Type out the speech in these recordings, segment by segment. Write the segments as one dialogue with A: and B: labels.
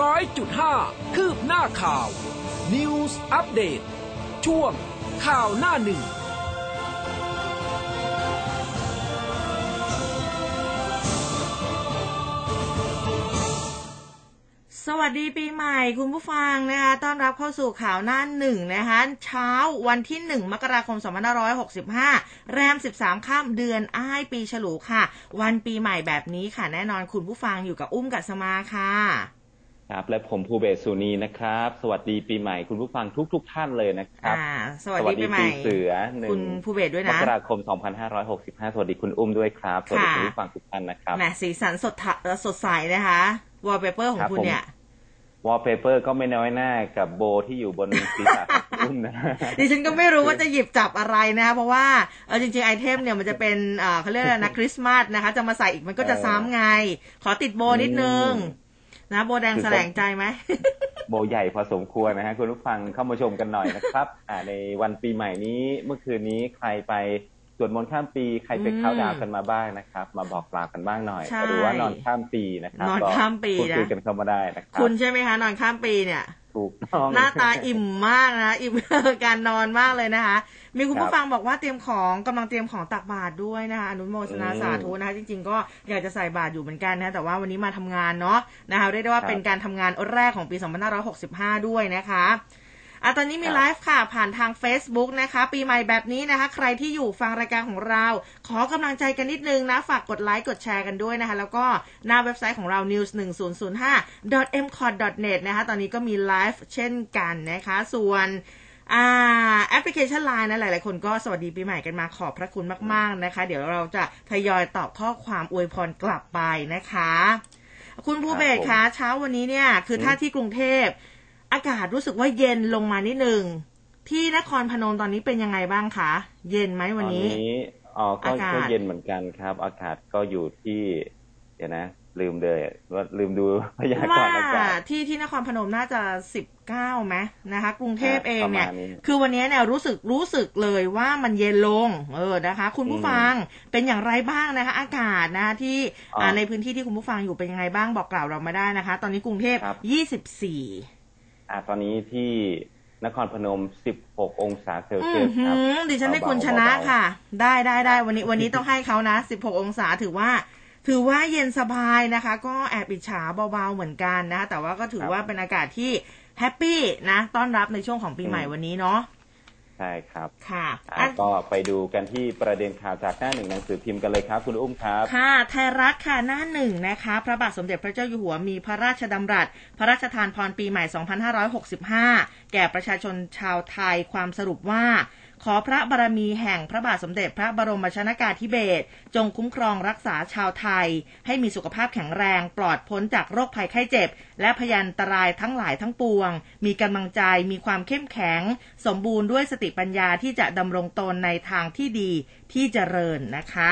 A: ร้อยจุดห้าคืบหน้าข่าว News อัปเดตช่วงข่าวหน้าหนึ่ง
B: สวัสดีปีใหม่คุณผู้ฟังนะคะต้อนรับเข้าสู่ข่าวหน้าหนึ่งนะคะเช้าวันที่ 1 มกราคม 2565 แรม 13 ข้ามเดือนอ้ายปีฉลูค่ะ วันปีใหม่แบบนี้ค่ะแน่นอนคุณผู้ฟังอยู่กับอุ้มกัสมาค่ะ
C: ครับ และผมภูเบศสุนีนะครับ สวัสดีปีใหม่คุณผู้ฟังทุกๆท่านเลยนะครับ
B: อ่าสวัสดีปีใหม่
C: เสือหนึ่ง
B: คุณภูเบศด้วย
C: ม
B: นะ
C: กราคม 2565 สวัสดีคุณอุ้มด้วยครับ สวัสดี
B: ค่ะ
C: คุณผู้ฟังทุกท่านนะครับ
B: แหมสีสันสดทะสดใสนะคะวอลเปเปอร์ของ
C: ครับ
B: คุณ
C: ภู
B: เนี่ย
C: วอลเปเปอร์ก็ไม่น้อยหน้ากับโบที่อยู่บนศีรษะของคุณอุ้มนะ
B: ดิฉันก็ไม่รู้ว่าจะหยิบจับอะไรนะคะเพราะว่าเออจริงๆไอเทมเนี่ยมันจะเป็นเอ่อเขาเรียกอะไรนะคริสต์มาสนะคะ จะมาใส่อีกมันก็จะซ้ำไง ขอติดโบนิดนึง นะโบแดง
C: คือ
B: แสลงใจไหม
C: โบใหญ่พอสมควรนะฮะคุณผู้ฟังเข้ามาชมกันหน่อยนะครับ อ่าในวันปีใหม่นี้เมื่อคืนนี้ใครไปสวดมนต์ข้ามปีใครไป
B: อืม
C: เข้าน์ดาวน์กันมาบ้างนะครับ มาบอกกล่าวกันบ้างหน่อย
B: ใช่
C: หรือว่านอนข้ามปีนะครับ
B: นอน
C: ก็
B: ข้ามปี
C: พูดคุย
B: นะ
C: กันเข้ามาได้นะครับ
B: คุณใช่ไหมคะนอนข้ามปีเนี่ย
C: ถูกต้อง
B: หน้าตาอิ่มมากนะอิ่มการนอนมากเลยนะคะ มีคุณผู้
C: ครับ
B: ฟังบอกว่าเตรียมของกำลังเตรียมของตักบาตรด้วยนะคะอนุโมทนา
C: อืม
B: สาธุนะคะจริง ๆ ก็อยากจะใส่บาตรอยู่เหมือนกันนะแต่ว่าวันนี้มาทำงานเนาะนะคะเรียกได้ว่า
C: ครับ
B: เป็นการทำงานแรกของปี 2565 ด้วยนะคะอะตอนนี้มี
C: ครับ
B: ไลฟ์ค่ะผ่านทาง Facebook นะคะ ปีใหม่แบบนี้นะคะ ใครที่อยู่ฟังรายการของเรา ขอกำลังใจกันนิดนึงนะ ฝากกดไลค์กดแชร์กันด้วยนะคะ แล้วก็หน้าเว็บไซต์ของเรา news 1 0 0 5 m c o t net นะคะ ตอนนี้ก็มีไลฟ์เช่นกันนะคะ ส่วน อ่าแอปพลิเคชัน Line นะหลาย ๆ คนก็สวัสดีปีใหม่กันมาขอบพระคุณมาก ๆ นะคะ เดี๋ยวเราจะทยอยตอบข้อความอวยพรกลับไปนะคะ คุณภูเบศ
C: ครั
B: คะ
C: บผม
B: เช้าวันนี้เนี่ยคือ
C: อืม
B: ถ้าที่กรุงเทพ อากาศรู้สึกว่าเย็นลงมานิดนึงที่นครพนมตอนนี้เป็นยังไงบ้างคะ เย็นไหมวันนี้
C: ตอนนี้อ๋อก็
B: อากาศ
C: ก็เย็นเหมือนกันครับ อากาศก็อยู่ที่ เดี๋ยวนะ ลืมเลยว่าลืมดูพยาก
B: ว่าร
C: ณ์อากาศ
B: ที่ที่นครพนมน่าจะสิบเก้าไหมนะคะ กรุงเทพเองเนี่ย
C: ประมาณนี้
B: คือวันนี้เนี่ยรู้สึกรู้สึกเลยว่ามันเย็นลง เออนะคะ คุณผู้ฟังเป็นอย่างไรบ้างนะคะ อากาศนะคะที่
C: อ๋ออ่า
B: ในพื้นที่ที่คุณผู้ฟังอยู่เป็นยังไงบ้างบอกกล่าวเรามาได้นะคะ ตอนนี้กรุงเทพ
C: ครับ
B: ยี่สิบสี่
C: อ่าตอนนี้ที่นครพนม 16 องศาเซล
B: อื
C: เซีย
B: ม
C: ส
B: หื
C: ครับ
B: อดิฉันให้คุณ
C: เบาๆ
B: ชนะ
C: เบาๆ
B: ค่ะ ได้ได้ได้วันนี้วันนี้ต้องให้เขานะ 16 องศาถือว่า ถือว่าเย็นสบายนะคะ ก็แอบอิจฉาเบาๆเหมือนกันนะคะแต่ว่าก็ถือว่าเป็นอากาศที่ happy นะ ต้อนรับในช่วงของปีใหม่วันนี้เนาะ
C: ใช่ครับ
B: ค่ะ
C: อะก็ไปดูกันที่ประเด็นข่าวจากหน้าหนึ่งหนังสือพิมพ์กันเลยครับ คุณอุ้มครับ
B: ค่ะ ไทยรัฐค่ะหน้าหนึ่งนะคะ พระบาทสมเด็จพระเจ้าอยู่หัวมีพระราชดำรัส พระราชทานพรปีใหม่ 2565 แก่ประชาชนชาวไทยความสรุปว่า ขอพระบารมีแห่งพระบาทสมเด็จพระบรมชนากาธิเบศจงคุ้มครองรักษาชาวไทย ให้มีสุขภาพแข็งแรงปลอดพ้นจากโรคภัยไข้เจ็บ และพยันตรายทั้งหลายทั้งปวง มีกำลังใจมีความเข้มแข็ง สมบูรณ์ด้วยสติปัญญาที่จะดำรงตนในทางที่ดีที่เจริญนะคะ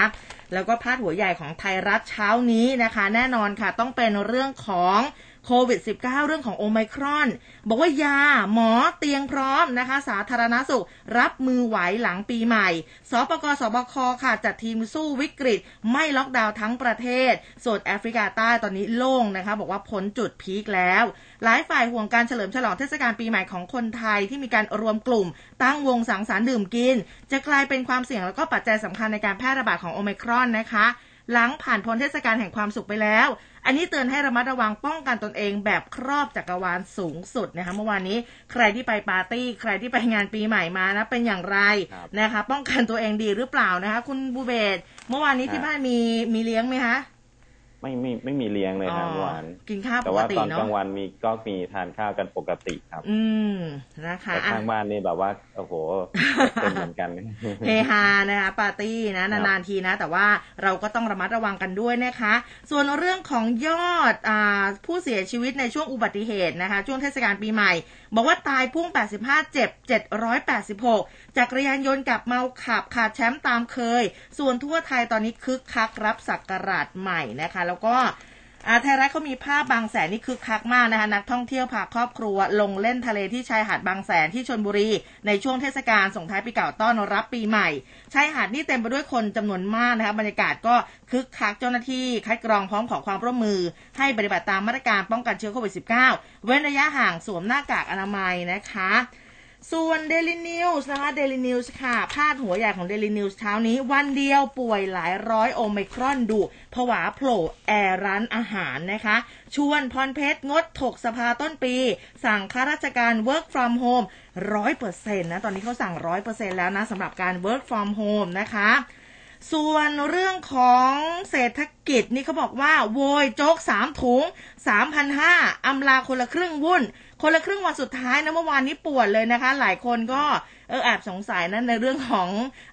B: แล้วก็พาดหัวใหญ่ของไทยรัฐเช้านี้นะคะ แน่นอนค่ะต้องเป็นเรื่องของ โควิด -19 เรื่องของโอไมครอน บอกว่ายา หมอเตียงพร้อมนะคะ สาธารณสุข รับมือไหวหลังปีใหม่ สปกสบคค่ะ จัดทีมสู้วิกฤต ไม่ล็อกดาวน์ทั้งประเทศ ส่วนแอฟริกาใต้ตอนนี้โล่งนะคะ บอกว่าพ้นจุดพีคแล้ว หลายฝ่ายห่วงการเฉลิมฉลองเทศกาลปีใหม่ของคนไทยที่มีการรวมกลุ่ม ตั้งวงสังสรรค์ดื่มกิน จะกลายเป็นความเสี่ยงแล้วก็ปัจจัยสำคัญในการแพร่ระบาดของโอไมครอนนะคะ หลังผ่านพ้นเทศกาลแห่งความสุขไปแล้ว อันนี้เตือนให้ระมัดระวังป้องกันตนเองแบบครอบจักรวาลสูงสุดนะคะเมื่อวานนี้ใครที่ไปปาร์ตี้ ใครที่ไปงานปีใหม่มานะเป็นอย่างไร
C: ครับ
B: นะคะ ป้องกันตัวเองดีหรือเปล่านะคะ คุณบูเบศเมื่อวานนี้
C: ครับ
B: ที่บ้านมีมีเลี้ยงไหมคะ
C: ไม่ไม่ไม่มีเลี้ยงเลยนะเมื่อวาน
B: กินข้าว
C: แต่
B: ปก
C: ว่า
B: ติ
C: ตอนก
B: เนาะ
C: ลางวันมีก็มีทานข้าวกันปกติครับ
B: อืมนะคะ
C: แต่
B: อะ
C: ข้างบ้านนี่แบบว่าโอ้โหเป็นเหมือนกัน
B: เฮฮานะคะปาร์ตี้นะนานๆทีนะ แต่ว่าเราก็ต้องระมัดระวังกันด้วยนะคะ ส่วนเรื่องของยอดอาผู้เสียชีวิตในช่วงอุบัติเหตุนะคะ ช่วงเทศกาลปีใหม่ บอกว่าตายพุ่ง 85 เจ็บ 786 จักรยานยนต์กับเมาขับขาดแชมป์ตามเคย ส่วนทั่วไทยตอนนี้คึกคักรับสักการะใหม่นะคะ แล้วก็ อาไทยรัฐเขามีภาพบางแสนนี่คึกคักมากนะคะนักท่องเที่ยวพาครอบครัว ลงเล่นทะเลที่ชายหาดบางแสนที่ชนบุรี ในช่วงเทศกาลส่งท้ายปีเก่าต้อนรับปีใหม่ชายหาดนี่เต็มไปด้วยคนจำนวนมากนะคะบรรยากาศก็คึกคักเจ้าหน้าที่คัดกรองพร้อมขอความร่วมมือ ให้ปฏิบัติตามมาตรการป้องกันเชื้อโควิด -19 เว้นระยะห่างสวมหน้ากากอนามัยนะคะ ส่วน Daily News นะคะ Daily News ค่ะพาดหัวใหญ่ของ Daily News เช้านี้ วันเดียวป่วยหลายร้อยโอไมครอนดุผวาโผล่แอร์ร้านอาหารนะคะ ชวนพรเพชรงดถกสภาต้นปี สั่งข้าราชการ work from home ร้อยเปอร์เซ็นต์นะ ตอนนี้เขาสั่งร้อยเปอร์เซ็นต์แล้วนะสำหรับการ work from home นะคะส่วนเรื่องของเศรษฐกิจนี่เขาบอกว่า โวยโจ๊กสามถุงสามพันห้าอำลาคนละครึ่งวุ่น คนละครึ่งวันสุดท้ายนะเมื่อวานนี้ปวดเลยนะคะ หลายคนก็เออแอบสงสัยนะในเรื่องของ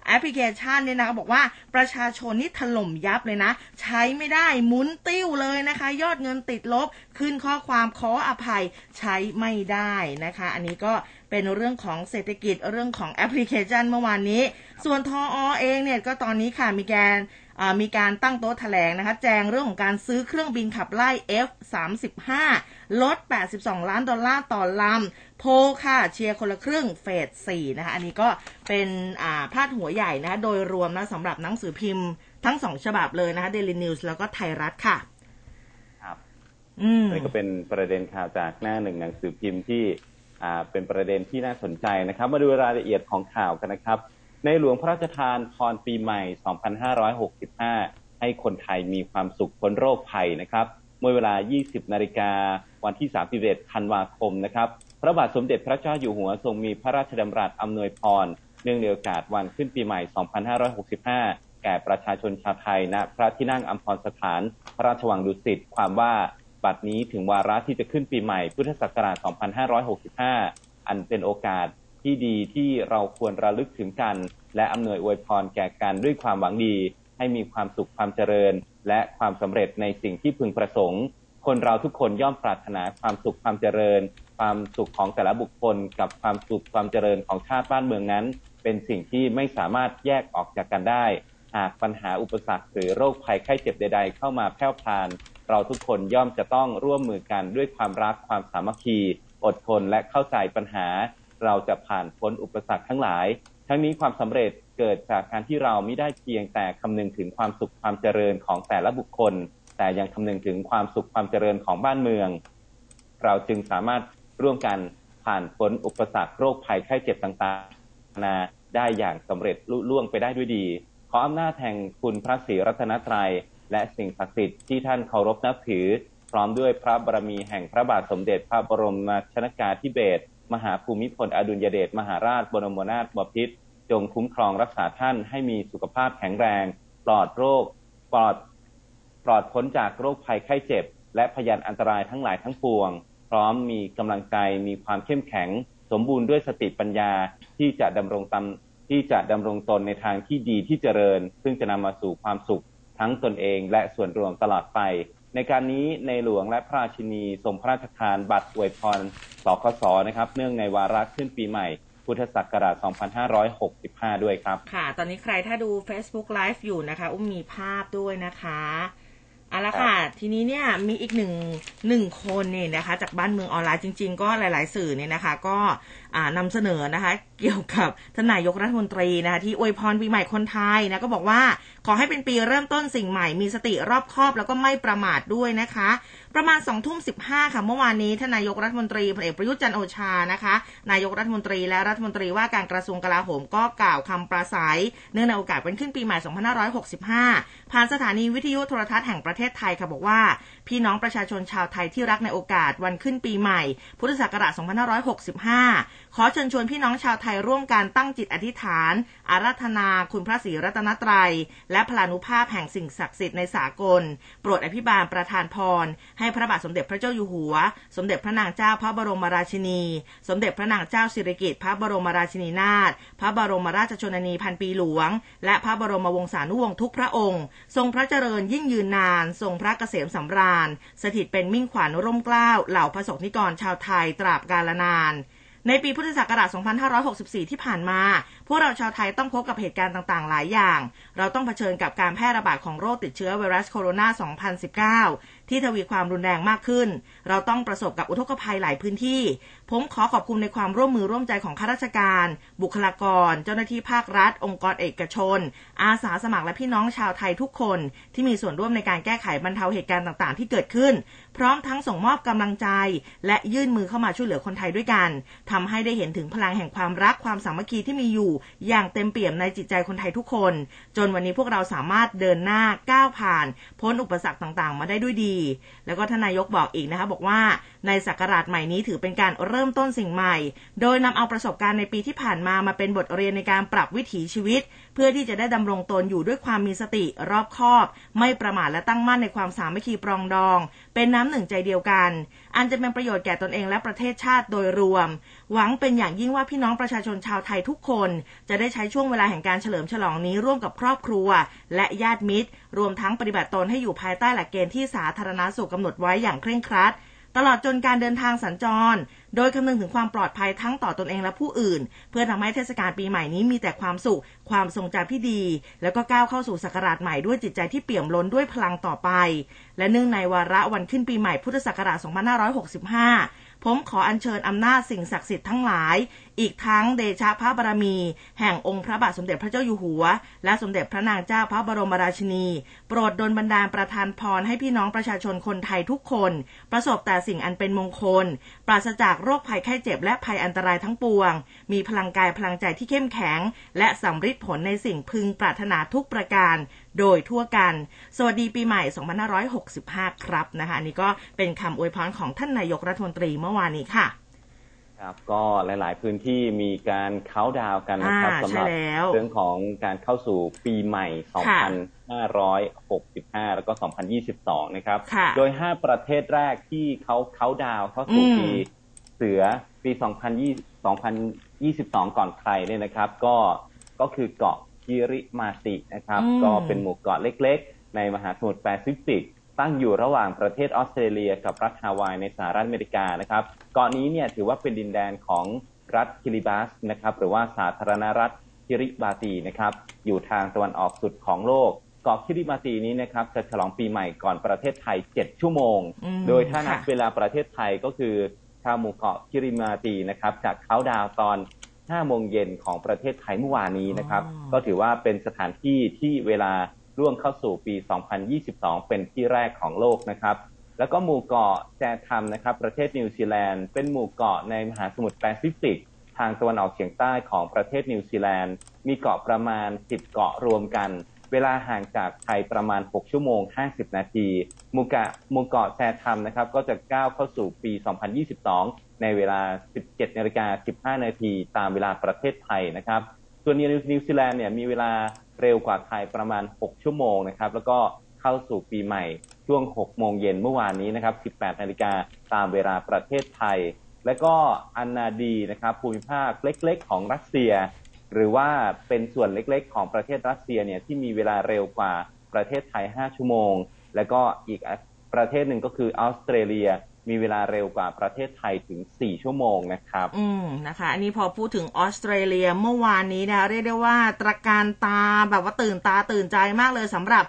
B: แอปพลิเคชันเนี่ยนะคะบอกว่าประชาชนนี่ถล่มยับเลยนะ ใช้ไม่ได้หมุนติ้วเลยนะคะ ยอดเงินติดลบขึ้นข้อความขออภัยใช้ไม่ได้นะคะ อันนี้ก็เป็นเรื่องของเศรษฐกิจเรื่องของแอปพลิเคชันเมื่อวานนี้ ส่วนทออเองเนี่ยก็ตอนนี้ค่ะมีการมีการตั้งโต๊ะแถลงนะคะ แจงเรื่องของการซื้อเครื่องบินขับไล่ F35 ลด 82 ล้านดอลลาร์ต่อลำ โพค่ะ เชียร์คนละครึ่งเฟส4นะคะ อันนี้ก็เป็นพาดหัวใหญ่นะคะ โดยรวมนะสำหรับหนังสือพิมพ์ทั้งสองฉบับเลยนะคะ Daily News แล้วก็ไทยรัฐค่ะ
C: ครับ
B: อืม
C: นี่ก็เป็นประเด็นข่าวจากหน้าหนึ่งหนังสือพิมพ์ที่อ่าเป็นประเด็นที่น่าสนใจนะครับ มาดูรายละเอียดของข่าวกันนะครับ ในหลวงพระราชทานพรปีใหม่ 2565 ให้คนไทยมีความสุขพ้นโรคภัยนะครับ เมื่อเวลา 20 นาฬิกาวันที่ 31 ธันวาคมนะครับ พระบาทสมเด็จพระเจ้าอยู่หัวทรงมีพระราชดำรัสอำนวยพร เนื่องในโอกาสวันขึ้นปีใหม่ 2565 แก่ประชาชนชาวไทยณพระที่นั่งอัมพรสถาน พระราชวังดุสิต ความว่าบัดนี้ถึงวาระที่จะขึ้นปีใหม่พุทธศักราช 2565 อันเป็นโอกาส ที่ดีที่เราควรระลึกถึงกัน และอำนวยอวยพรแก่กันด้วยความหวังดี ให้มีความสุขความเจริญ และความสำเร็จในสิ่งที่พึงประสงค์ คนเราทุกคนย่อมปรารถนาความสุขความเจริญ ความสุขของแต่ละบุคคล กับความสุขความเจริญของชาติบ้านเมืองนั้น เป็นสิ่งที่ไม่สามารถแยกออกจากกันได้ หากปัญหาอุปสรรคหรือโรคภัยไข้เจ็บใด ๆ เข้ามาแพร่พานเราทุกคนย่อมจะต้องร่วมมือกันด้วยความรักความสามัคคี อดทนและเข้าใจปัญหา เราจะผ่านพ้นอุปสรรคทั้งหลาย ทั้งนี้ความสำเร็จเกิดจากการที่เราไม่ได้เพียงแต่คำนึงถึงความสุขความเจริญของแต่ละบุคคล แต่ยังคำนึงถึงความสุขความเจริญของบ้านเมือง เราจึงสามารถร่วมกันผ่านพ้นอุปสรรคโรคภัยไข้เจ็บต่างๆนาได้อย่างสำเร็จลุล่วงไปได้ด้วยดี ขออำนาจแห่งคุณพระศรีรัตนตรยัย และสิ่งศักดิ์สิทธิ์ที่ท่านเคารพนับถือ พร้อมด้วยพระบารมีแห่งพระบาทสมเด็จพระบรมชนากาธิเบศร มหาภูมิพลอดุลยเดชมหาราชบรมนาถบพิตรจงคุ้มครองรักษาท่านให้มีสุขภาพแข็งแรง ปลอดโรค ปลอดปลอดพ้นจากโรคภัยไข้เจ็บ และพยานอันตรายทั้งหลายทั้งปวง พร้อมมีกำลังใจมีความเข้มแข็ง สมบูรณ์ด้วยสติปัญญาที่จะดำรงตำที่จะดำรงตนในทางที่ดีที่เจริญ ซึ่งจะนำมาสู่ความสุขทั้งตนเองและส่วนรวมตลอดไป ในการนี้ในหลวงและพระราชินีทรงพระราชทานบัตรอวยพรสคสนะครับ เนื่องในวาระขึ้นปีใหม่ พุทธศักราช 2565 ด้วยครับ
B: ค่ะ ตอนนี้ใครถ้าดู Facebook Live อยู่นะคะ อุ้มมีภาพด้วยนะคะ เอาละค่ะ ทีนี้เนี่ยมีอีกหนึ่งหนึ่งคนเนี่ยนะคะ จากบ้านเมืองออนไลน์จริง ๆ ก็หลาย ๆ สื่อเนี่ยนะคะ ก็นำเสนอนะคะ เกี่ยวกับทนายกรัฐมนตรีนะคะที่อวยพรปีใหม่คนไทยนะก็บอกว่าขอให้เป็นปีเริ่มต้นสิ่งใหม่มีสติรอบคอบแล้วก็ไม่ประมาทด้วยนะคะ ประมาณ2องทุ่มสิค่ะเมื่อวานนี้ท่านนายกรัฐมนตรีพลเอกประยุทธ์จันโอชานะคะ นายกรัฐมนตรีและรัฐมนตรีว่าการกระทรวงกลาโหมก็กล่าวคำปราศัย เนื่องในโอกาสเป็นขึ้นปีใหม่ 2565 ผ่านสถานีวิทยุโทรทัศน์แห่งประเทศไทยค่ะบอกว่า พี่น้องประชาชนชาวไทยที่รักในโอกาสวันขึ้นปีใหม่ พุทธศักราช 2565 ขอเชิญชวนพี่น้องชาวไทยร่วมกันตั้งจิตอธิษฐาน อาราธนาคุณพระศรีรัตนตรัย และพลานุภาพแห่งสิ่งศักดิ์สิทธิ์ในสากล โปรดอภิบาลประทานพร ให้พระบาทสมเด็จพระเจ้าอยู่หัว สมเด็จพระนางเจ้าพระบรมราชินี สมเด็จพระนางเจ้าสิริกิติ์พระบรมราชินีนาถพระบรมราชชนนีพันปีหลวง และพระบรมวงศานุวงศ์ทุกพระองค์ ทรงพระเจริญยิ่งยืนนาน ทรงพระเกษมสำราญสถิตเป็นมิ่งขวัญร่มเกล้าเหล่าพระสงฆ์นิกรชาวไทยตราบกาลนาน ในปีพุทธศักราช 2564 ที่ผ่านมา พวกเราชาวไทยต้องพบกับเหตุการณ์ต่างๆ หลายอย่าง เราต้องเผชิญกับการแพร่ระบาดของโรคติดเชื้อไวรัสโคโรนา 2019 ที่ทวีความรุนแรงมากขึ้น เราต้องประสบกับอุทกภัยหลายพื้นที่ ผมขอขอบคุณในความร่วมมือร่วมใจของข้าราชการ บุคลากร เจ้าหน้าที่ภาครัฐ องค์กรเอกชน อาสาสมัครและพี่น้องชาวไทยทุกคน ที่มีส่วนร่วมในการแก้ไขบรรเทาเหตุการณ์ต่างๆ ที่เกิดขึ้น พร้อมทั้งส่งมอบกำลังใจ และยื่นมือเข้ามาช่วยเหลือคนไทยด้วยกันทำให้ได้เห็นถึงพลังแห่งความรักความสามัคคีที่มีอยู่ อย่างเต็มเปี่ยมในจิตใจคนไทยทุกคน จนวันนี้พวกเราสามารถเดินหน้าก้าวผ่าน พ้นอุปสรรคต่างๆ มาได้ด้วยดีแล้วก็ทนายกบอกอีกนะคะบอกว่า ในศักราชใหม่นี้ถือเป็นการเริ่มต้นสิ่งใหม่ โดยนำเอาประสบการณ์ในปีที่ผ่านมามาเป็นบทเรียนในการปรับวิถีชีวิต เพื่อที่จะได้ดำรงตนอยู่ด้วยความมีสติรอบคอบ ไม่ประมาทและตั้งมั่นในความสามัคคีปรองดอง เป็นน้ำหนึ่งใจเดียวกัน อันจะเป็นประโยชน์แก่ตนเองและประเทศชาติโดยรวม หวังเป็นอย่างยิ่งว่าพี่น้องประชาชนชาวไทยทุกคน จะได้ใช้ช่วงเวลาแห่งการเฉลิมฉลองนี้ร่วมกับครอบครัว และญาติมิตร รวมทั้งปฏิบัติตนให้อยู่ภายใต้หลักเกณฑ์ที่สาธารณสุขกำหนดไว้อย่างเคร่งครัด ตลอดจนการเดินทางสัญจร โดยคำนึงถึงความปลอดภัยทั้งต่อตอนเองและผู้อื่น เพื่อทำให้เทศกาลปีใหม่นี้มีแต่ความสุข ความทรงจำที่ดี แล้วก็ก้าวเข้าสู่ศักราชใหม่ด้วยจิตใจที่เปี่ยมล้นด้วยพลังต่อไป และเนื่องในวาระวันขึ้นปีใหม่พุทธศักราช 2565 ผมขออัญเชิญอำนาจสิ่งศักดิ์สิทธิ์ทั้งหลาย อีกทั้งเดชะพระบารมี แห่งองค์พระบาทสมเด็จพระเจ้าอยู่หัว และสมเด็จพระนางเจ้าพระบรมราชินี โปรดดลบันดาลประทานพรให้พี่น้องประชาชนคนไทยทุกคน ประสบแต่สิ่งอันเป็นมงคล ปราศจากโรคภัยไข้เจ็บและภัยอันตรายทั้งปวง มีพลังกายพลังใจที่เข้มแข็ง และสำฤทธิ์ผลในสิ่งพึงปรารถนาทุกประการ โดยทั่วกัน สวัสดีปีใหม่ 2565 ครับนะคะอันนี้ก็เป็นคำอวยพรของท่านนายกรัฐมนตรีเมื่อวานนี้ค่ะ
C: ครับก็หลาย ๆ พื้นที่มีการเค้าน์ดาวน์กันนะครับ
B: อ่า
C: สำหรับ
B: ใช่แล้ว
C: เรื่องของการเข้าสู่ปีใหม่
B: ค่ะ
C: 2565 แล้วก็ 2022 นะครับ
B: ค่ะ
C: โดย 5 ประเทศแรกที่เขาเค้าน์ดาวน์เข้าสู่
B: อืม
C: ปีเสือปี 2020 2022 ก่อนใครเนี่ยนะครับ ก็ก็คือเกาะ คิริมาตินะครับ
B: อืม
C: ก็เป็นหมู่เกาะเล็กๆ ในมหาสมุทรแปซิฟิก ตั้งอยู่ระหว่างประเทศออสเตรเลีย กับรัฐฮาวายในสหรัฐอเมริกานะครับเกาะนี้เนี่ยถือว่าเป็นดินแดนของรัฐคิริบัสนะครับหรือว่าสาธารณรัฐคิริบาตีนะครับอยู่ทางตะวันออกสุดของโลกเกาะคิริมาตีนี้นะครับจะฉลองปีใหม่ก่อนประเทศไทย 7 ชั่วโมง
B: อืม
C: โดยถ้านับ
B: ค่ะ
C: เวลาประเทศไทยก็คือชาวหมู่เกาะคิริมาตีนะครับจากเขาน์ดาวน์ตอน 5โมงเย็นของประเทศไทยเมื่อวานนี้นะครับ
B: อ๋อ
C: ก็ถือว่าเป็นสถานที่ที่เวลาร่วงเข้าสู่ปี 2022 เป็นที่แรกของโลกนะครับ แล้วก็หมู่เกาะแชทัมนะครับ ประเทศนิวซีแลนด์เป็นหมู่เกาะในมหาสมุทรแปซิฟิก ทางตะวันออกเฉียงใต้ของประเทศนิวซีแลนด์มีเกาะประมาณ 10 เกาะรวมกัน เวลาห่างจากไทยประมาณ 6 ชั่วโมง 50 นาทีหมู่เกาะหมู่เกาะแชทัมนะครับ ก็จะก้าวเข้าสู่ปี 2022 ในเวลา 17นาฬิกา15 นาทีตามเวลาประเทศไทยนะครับ ส่วนนิวซีแลนด์เนี่ยมีเวลาเร็วกว่าไทยประมาณ 6 ชั่วโมงนะครับ แล้วก็เข้าสู่ปีใหม่ช่วง 6 โมงเย็นเมื่อวานนี้นะครับ 18 นาฬิกาตามเวลาประเทศไทย และก็อันนาดีนะครับภูมิภาคเล็กๆ ของรัสเซีย หรือว่าเป็นส่วนเล็กๆ ของประเทศรัสเซียเนี่ยที่มีเวลาเร็วกว่าประเทศไทย 5 ชั่วโมง แล้วก็อีกประเทศหนึ่งก็คือออสเตรเลีย มีเวลาเร็วกว่าประเทศไทยถึง 4 ชั่วโมงนะครับ
B: อืมนะคะ อันนี้พอพูดถึงออสเตรเลียเมื่อวานนี้นะเรียกได้ว่าตระการตาแบบว่าตื่นตาตื่นใจมากเลยสำหรับ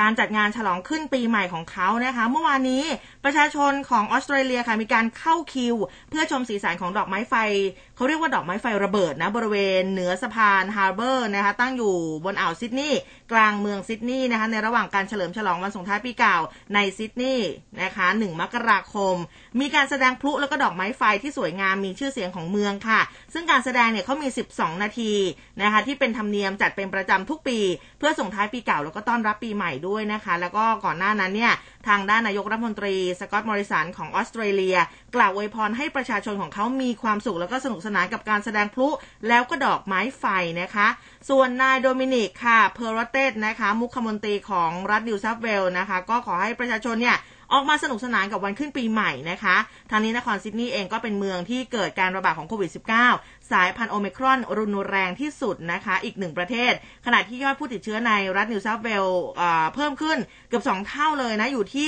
B: การจัดงานฉลองขึ้นปีใหม่ของเขานะคะ เมื่อวานนี้ประชาชนของออสเตรเลียค่ะมีการเข้าคิว เพื่อชมสีสันของดอกไม้ไฟ เขาเรียกว่าดอกไม้ไฟระเบิดนะบริเวณเหนือสะพานฮาร์เบอร์นะคะตั้งอยู่บนอ่าวซิดนีย์กลางเมืองซิดนีย์นะคะในระหว่างการเฉลิมฉลองวันส่งท้ายปีเก่าในซิดนีย์นะคะ1มกราคม มีการแสดงพลุแล้วก็ดอกไม้ไฟที่สวยงามมีชื่อเสียงของเมืองค่ะ ซึ่งการแสดงเนี่ยเขามี 12 นาทีนะคะที่เป็นธรรมเนียมจัดเป็นประจำทุกปี เพื่อส่งท้ายปีเก่าแล้วก็ต้อนรับปีใหม่ด้วยนะคะ แล้วก็ก่อนหน้านั้นเนี่ยทางด้านนายกรัฐมนตรีสกอตต์มอริสันของออสเตรเลีย กล่าวอวยพรให้ประชาชนของเขามีความสุขแล้วก็สนุกสนานกับการแสดงพลุ แล้วก็ดอกไม้ไฟนะคะ ส่วนนายโดมินิกค่ะเพอร์รอตเตตนะคะ มุขมนตรีของรัฐนิวเซาท์เวลส์นะคะ ก็ขอให้ประชาชนเนี่ย ออกมาสนุกสนานกับวันขึ้นปีใหม่นะคะทางนี้นครซิดนีย์เองก็เป็นเมืองที่เกิดการระบาดของโควิด -19 สายพันธุ์โอเมิครอนรุนแรงที่สุดนะคะ อีกหนึ่งประเทศ ขณะที่ยอดผู้ติดเชื้อในรัฐนิวเซาท์เวลส์เพิ่มขึ้นเกือบ 2 เท่าเลยนะ อยู่ที่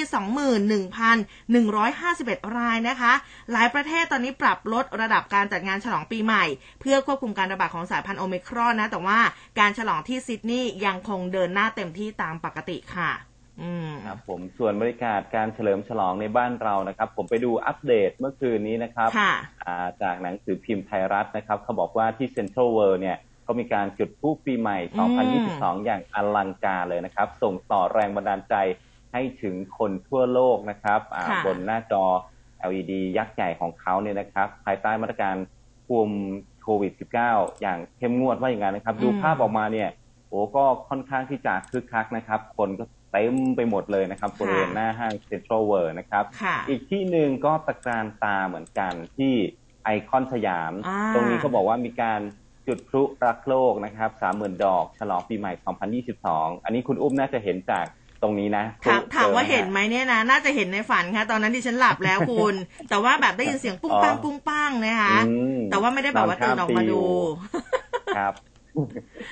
B: 21,151 รายนะคะ หลายประเทศตอนนี้ปรับลดระดับการจัดงานฉลองปีใหม่ เพื่อควบคุมการระบาดของสายพันธุ์โอเมิครอนนะแต่ว่าการฉลองที่ซิดนีย์ยังคงเดินหน้าเต็มที่ตามปกติค่ะ
C: ครับผมส่วนบรรยากาศการเฉลิมฉลองในบ้านเรานะครับ ผมไปดูอัปเดตเมื่อคืนนี้นะครับ
B: ค่ะ
C: อ่าจากหนังสือพิมพ์ไทยรัฐนะครับ เขาบอกว่าที่เซ็นทรัลเวิลด์เนี่ยเขามีการจุดพลุปีใหม่ 2022 อย่างอลังการเลยนะครับ ส่งต่อแรงบันดาลใจให้ถึงคนทั่วโลกนะครับอ่า
B: ค่ะ
C: บนหน้าจอ LED ยักษ์ใหญ่ของเขาเนี่ยนะครับ ภายใต้มาตรการคุมโควิด -19 อย่างเข้มงวดว่าอย่างนั้นนะครับ ดูภาพออกมาเนี่ยโอ้ก็ค่อนข้างที่จะคึกคักนะครับ คนก็ เต็มไปหมดเลยนะครับบริเวณหน้าห้างเซ็นทรัลเวิลด์นะครับ
B: ค่ะ
C: อีกที่หนึ่งก็ตะกรานตาเหมือนกันที่ไอคอนสยาม
B: อ่า
C: ตรงนี้เขาบอกว่ามีการจุดพลุรักโลกนะครับสามหมื่นดอก ฉลองปีใหม่ 2022 อันนี้คุณอุ้มน่าจะเห็นจากตรงนี้นะ
B: ถาม
C: พลุ
B: ถามว่า
C: จอ
B: เห็นไหมเนี่ยนะ น่าจะเห็นในฝันค่ะ ตอนนั้นดิฉันหลับแล้วคุณ แต่ว่าแบบได้ยินเสียงปุ้งปังปุ้งปังนะคะ
C: อืม
B: แต่ว่าไม่ได้แบบว่าตื่นออกมาดู
C: ครับ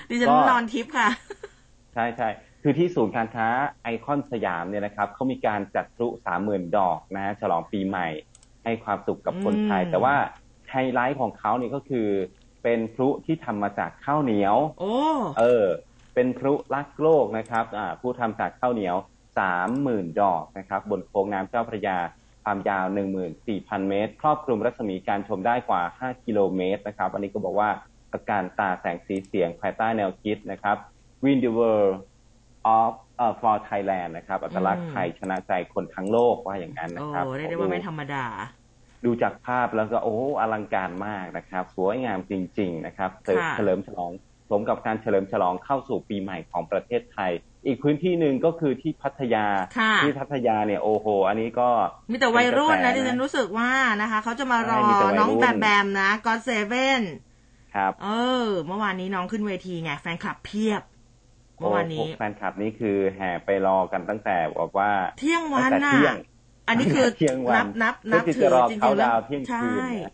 B: ดิฉัน
C: ก็
B: นอนทิพย์ค่ะ
C: ใช่ใช่ คือที่ศูนย์การค้าไอคอนสยามเนี่ยนะครับเขามีการจัดพลุสามหมื่นดอกนะฮะฉลองปีใหม่ ให้ความสุขกับคนไทย
B: อืม
C: แต่ว่าไฮไลท์ของเขาเนี่ยก็คือเป็นพลุที่ทำมาจากข้าวเหนียว
B: โอ้
C: เออ เป็นพลุรักโลกนะครับอ่าพลุทำจากข้าวเหนียวสามหมื่นดอกนะครับ บนโค้งน้ำเจ้าพระยาความยาวหนึ่งหมื่นสี่พันเมตร ครอบคลุมรัศมีการชมได้กว่าห้ากิโลเมตรนะครับ อันนี้ก็บอกว่าตระการตาแสงสีเสียงภายใต้แนวคิดนะครับ Win the World of เอ่อ for Thailand นะครับ อัตลักษ
B: อื
C: ณ์
B: ม
C: ไทยชนะใจคนทั้งโลกว่าอย่างนั้นนะ
B: โอ้
C: ครับ
B: ได้ได้ว่าไม่ธรรมดา
C: ดูจากภาพแล้วก็โอ้อลังการมากนะครับ สวยงามจริง ๆ นะครับเฉลิม
B: ค่ะ
C: เฉลิมฉลองสมกับการเฉลิมฉลองเข้าสู่ปีใหม่ของประเทศไทย อีกพื้นที่หนึ่งก็คือที่พัทยา
B: ค่ะ
C: ที่พัทยาเนี่ยโอ้โห อันนี้ก็
B: มีแต่วัยรุ่นนะ
C: เป็
B: ดิ
C: กรแส
B: ฉันรู้สึกว่านะคะเขาจะมารอ
C: ใช่มีแต่วัยรุ่น
B: น้องแบมแบมนะก็เซเว่น
C: ครับ
B: เออ เมื่อวานนี้น้องขึ้นเวทีไงแฟนคลับเพียบเมื่อวานนี้
C: โโหแฟนคลับนี่คือแห่ไปรอกันตั้งแต่บอกว่า
B: เที่ยงวั
C: ตั้
B: น
C: งแต่
B: น่ะ
C: เที่ยง
B: อันนี้คือ
C: เที่ยงวัน
B: นับนับนับ
C: เพื่อที่
B: ถื
C: จะ
B: อ
C: รอ
B: จริ
C: เขา
B: งๆแล้ว
C: ดาวน์เที่ยงคืน
B: ใช่
C: นะ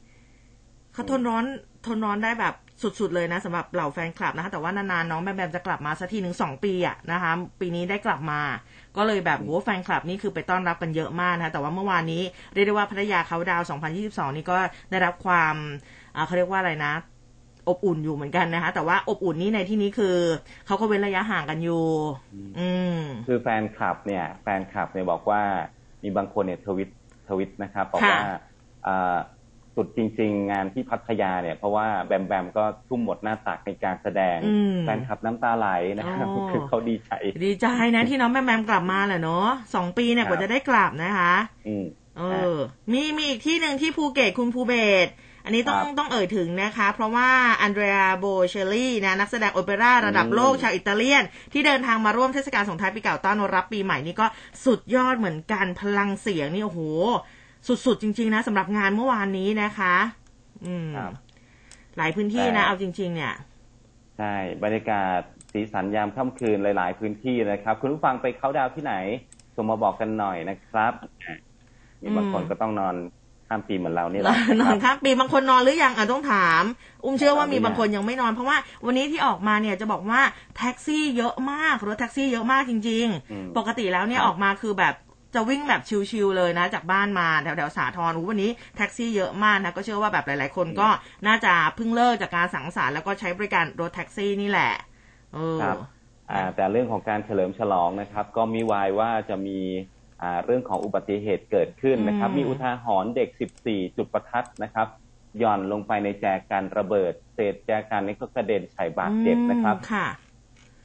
B: เขาทนร้อนทนร้อนได้แบบสุดๆเลยนะสำหรับเหล่าแฟนคลับนะคะแต่ว่านานๆน้องแบมแบมจะกลับมาสักทีหนึ่งสองปีอะนะคะ ปีนี้ได้กลับมา ก็เลยแบบโหแฟนคลับนี่คือไปต้อนรับกันเยอะมากนะคะแต่ว่าเมื่อวานนี้เรียกได้ว่าพัทยาเขาดาวน์2022 นี่ก็ได้รับความอ่าเขาเรียกว่าอะไรนะ อบอุ่นอยู่เหมือนกันนะคะ แต่ว่าอบอุ่นนี่ในที่นี้คือเขาก็เว้นระยะห่างกันอยู่ อืม
C: คือแฟนคลับเนี่ย แฟนคลับเนี่ยบอกว่ามีบางคนเนี่ยทวิตทวิตนะครับบอก
B: ค่ะ
C: ว่าอ่าสุดจริง ๆ งานที่พัทยาเนี่ย เพราะว่าแบมแบมก็ทุ่มหมดหน้าตักในการแสดง
B: อืม
C: แฟนคลับน้ำตาไหลนะครับ
B: อ๋อ
C: คือเขาดีใจ
B: ดีใจนะที่น้องแบมแบมกลับมาแหละเนาะสองปีเนี่ย
C: ครับ
B: กว่าจะได้กลับนะคะ
C: อืม
B: เออ มีมีอีกที่หนึ่งที่ภูเก็ตคุณภูเบศร อันนี้ต้อง
C: ครับ
B: ต้องเอ่ยถึงนะคะ เพราะว่าอันเดรียโบเชลลี่นะนักแสดงโอเปร่าระดับ
C: อืม
B: โลกชาวอิตาเลียน ที่เดินทางมาร่วมเทศกาลส่งท้ายปีเก่าต้อนรับปีใหม่นี่ก็สุดยอดเหมือนกันพลังเสียงนี่โอ้โห สุดๆจริง ๆ นะสำหรับงานเมื่อวานนี้นะคะ อืม
C: ครับ
B: หลายพื้นที่
C: แต่
B: นะ เอาจริง ๆ เนี่ย
C: ใช่บรรยากาศสีสันยามค่ำคืนหลาย ๆ พื้นที่นะครับ คุณผู้ฟังไปเข้าดาวน์ที่ไหนส่งมาบอกกันหน่อยนะครับอะมีบางคน
B: อืม
C: ก็ต้องนอน ข้ามปีเหมือนเรานี่แห
B: น
C: ละ
B: อนน
C: นะ
B: อ
C: ครั
B: น
C: บ
B: ข้ามปีบางคนนอนหรือยังอะต้องถาม อุ้มเชื่อว่ามี
C: นอนหรือยัง
B: บางคนยังไม่นอน เพราะว่าวันนี้ที่ออกมาเนี่ยจะบอกว่าแท็กซี่เยอะมากรถแท็กซี่เยอะมากจริง
C: อืม
B: ๆปกติแล้วเนี่ย
C: ครับ
B: ออกมาคือแบบจะวิ่งแบบชิวๆเลยนะ จากบ้านมาแถวๆสาทรอู้วันนี้แท็กซี่เยอะมากนะก็เชื่อว่าแบบหลาย ๆ คนก็น่าจะเพิ่งเลิกจากการสังสรรค์แล้วก็ใช้บริการรถแท็กซี่นี่แหละเออ
C: ครับอ่าแต่เรื่องของการเฉลิมฉลองนะครับ ก็มีวายว่าจะมีอ่า เรื่องของอุบัติเหตุเกิดขึ้นนะครับ
B: อืม
C: มีอุทาหรณ์เด็ก 14 จุดประทัดนะครับหย่อนลงไปในแจกันระเบิด เศษแจกันนี้ก็กระเด็นใส่บาดเจ็บนะครับ
B: อืมค่ะ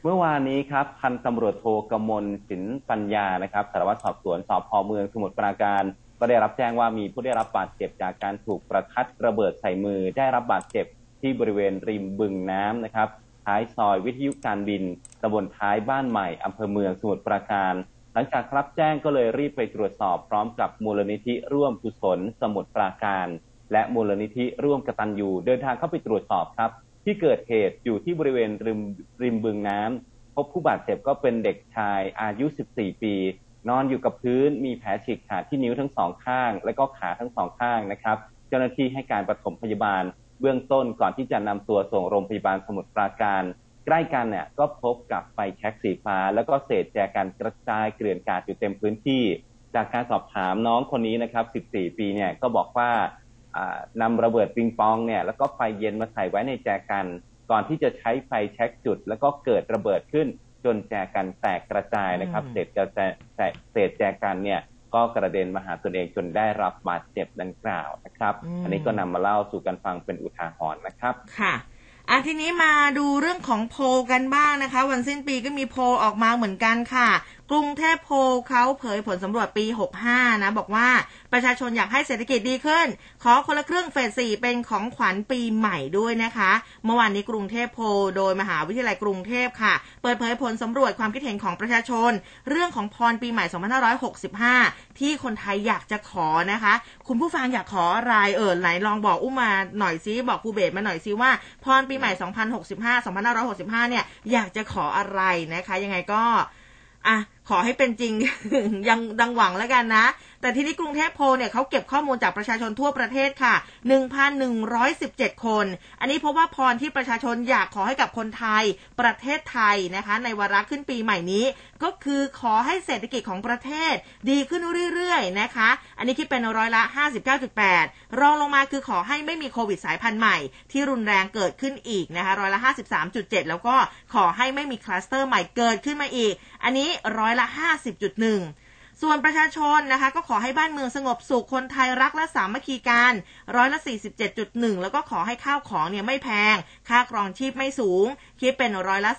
C: เมื่อวานนี้ครับพันตำรวจโทกมลสินปัญญานะครับสารวัตรสอบสวนสพเมืองสมุทรปราการก็ได้รับแจ้งว่ามีผู้ได้รับบาดเจ็บจากการถูกประทัดระเบิดใส่มือ ได้รับบาดเจ็บที่บริเวณริมบึงน้ำนะครับท้ายซอยวิทยุการบินตำบลท้ายบ้านใหม่อำเภอเมืองสมุทรปราการ หลังจากรับแจ้งก็เลยรีบไปตรวจสอบพร้อมกับมูลนิธิร่วมกุศลสมุทรปราการ และมูลนิธิร่วมกตัญญูเดินทางเข้าไปตรวจสอบครับ ที่เกิดเหตุอยู่ที่บริเวณริมริมบึงน้ำพบผู้บาดเจ็บก็เป็นเด็กชายอายุ 14 ปี นอนอยู่กับพื้นมีแผลฉีกขาดที่นิ้วทั้งสองข้าง และก็ขาทั้งสองข้างนะครับ เจ้าหน้าที่ให้การปฐมพยาบาล เบื้องต้นก่อนที่จะนำตัวส่งโรงพยาบาลสมุทรปราการ ใกล้กันเนี่ยก็พบกับไฟแช็กสีฟ้า แล้วก็เศษแจกันกระจายเกลื่อนกาดอยู่เต็มพื้นที่ จากการสอบถามน้องคนนี้นะครับ 14 ปีเนี่ยก็บอกว่าอ่านำระเบิดปิงปองเนี่ยแล้วก็ไฟเย็นมาใส่ไว้ในแจกัน ก่อนที่จะใช้ไฟแช็กจุด แล้วก็เกิดระเบิดขึ้นจนแจกันแตกกระจายนะครับ
B: อืม
C: เศษกระแจเศษแจกันเนี่ยก็กระเด็นมาหาตนเองจนได้รับบาดเจ็บดังกล่าวนะครับ อันนี้ก็นำมาเล่าสู่กันฟังเป็นอุทาหรณ์นะครับ
B: ค่ะ อะทีนี้มาดูเรื่องของโพลกันบ้างนะคะ วันสิ้นปีก็มีโพลออกมาเหมือนกันค่ะ กรุงเทพโพเขาเผยผลสำรวจปี 65 นะ บอกว่าประชาชนอยากให้เศรษฐกิจดีขึ้น ขอคนละครึ่งเฟส4เป็นของขวัญปีใหม่ด้วยนะคะ เมื่อวานนี้กรุงเทพโพโดยมหาวิทยาลัยกรุงเทพค่ะ เปิดเผยผลสำรวจความคิดเห็นของประชาชน เรื่องของพรปีใหม่ 2565 ที่คนไทยอยากจะขอนะคะ คุณผู้ฟังอยากขออะไรเออไหนลองบอกอุ้มมาหน่อยซิบอกครูเบสมาหน่อยซิว่าพรปีใหม่ 2065 2565 เนี่ยอยากจะขออะไรนะคะ ยังไงก็อะ ขอให้เป็นจริงยังดังหวังแล้วกันนะ แต่ที่นี้กรุงเทพโพเนี่ยเขาเก็บข้อมูลจากประชาชนทั่วประเทศค่ะ 1,117 คน อันนี้เพราะว่าพรที่ประชาชนอยากขอให้กับคนไทย ประเทศไทยนะคะ ในวาระขึ้นปีใหม่นี้ ก็คือขอให้เศรษฐกิจของประเทศ ดีขึ้นเรื่อยๆนะคะ อันนี้คิดเป็นร้อยละ 59.8 รองลงมาคือขอให้ไม่มีโควิดสายพันธุ์ใหม่ ที่รุนแรงเกิดขึ้นอีกนะคะร้อยละ 53.7 แล้วก็ขอให้ไม่มีคลัสเตอร์ใหม่เกิดขึ้นมาอีก อันนี้ร้อยอยละ 50.1 ส่วนประชาชนนะคะ ก็ขอให้บ้านเมืองสงบสุขคนไทยรักและสามัคคีกันร้อยละ 47.1 แล้วก็ขอให้ข้าวของเนี่ยไม่แพง ค่าครองชีพไม่สูง คิดเป็นร้อยละ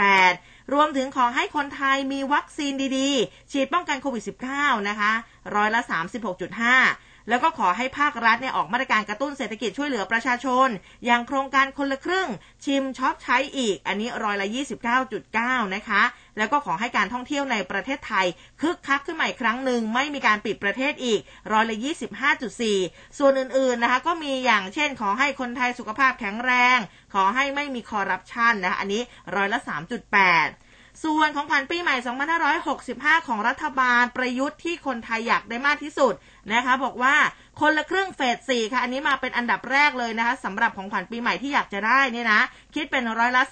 B: 40.8 รวมถึงขอให้คนไทยมีวัคซีนดีๆ ฉีดป้องกันโควิด -19 นะคะร้อยละ 36.5แล้วก็ขอให้ภาครัฐเนี่ยออกมาตรการกระตุ้นเศรษฐกิจช่วยเหลือประชาชน อย่างโครงการคนละครึ่ง ชิมช็อปใช้อีก อันนี้ร้อยละ 29.9 นะคะ แล้วก็ขอให้การท่องเที่ยวในประเทศไทย คึกคักขึ้นใหม่ครั้งหนึ่งไม่มีการปิดประเทศอีกร้อยละ25.4 ส่วนอื่นๆนะคะก็มีอย่างเช่นขอให้คนไทยสุขภาพแข็งแรง ขอให้ไม่มีคอร์รัปชันนะคะอันนี้ร้อยละ 3.8ส่วนของขวัญปีใหม่ 2565 ของรัฐบาลประยุทธ์ที่คนไทยอยากได้มากที่สุดนะคะ บอกว่า คนละครึ่งเฟส4ค่ะ อันนี้มาเป็นอันดับแรกเลยนะคะสำหรับของขวัญปีใหม่ที่อยากจะได้เนี่ยนะ คิดเป็นร้อยละ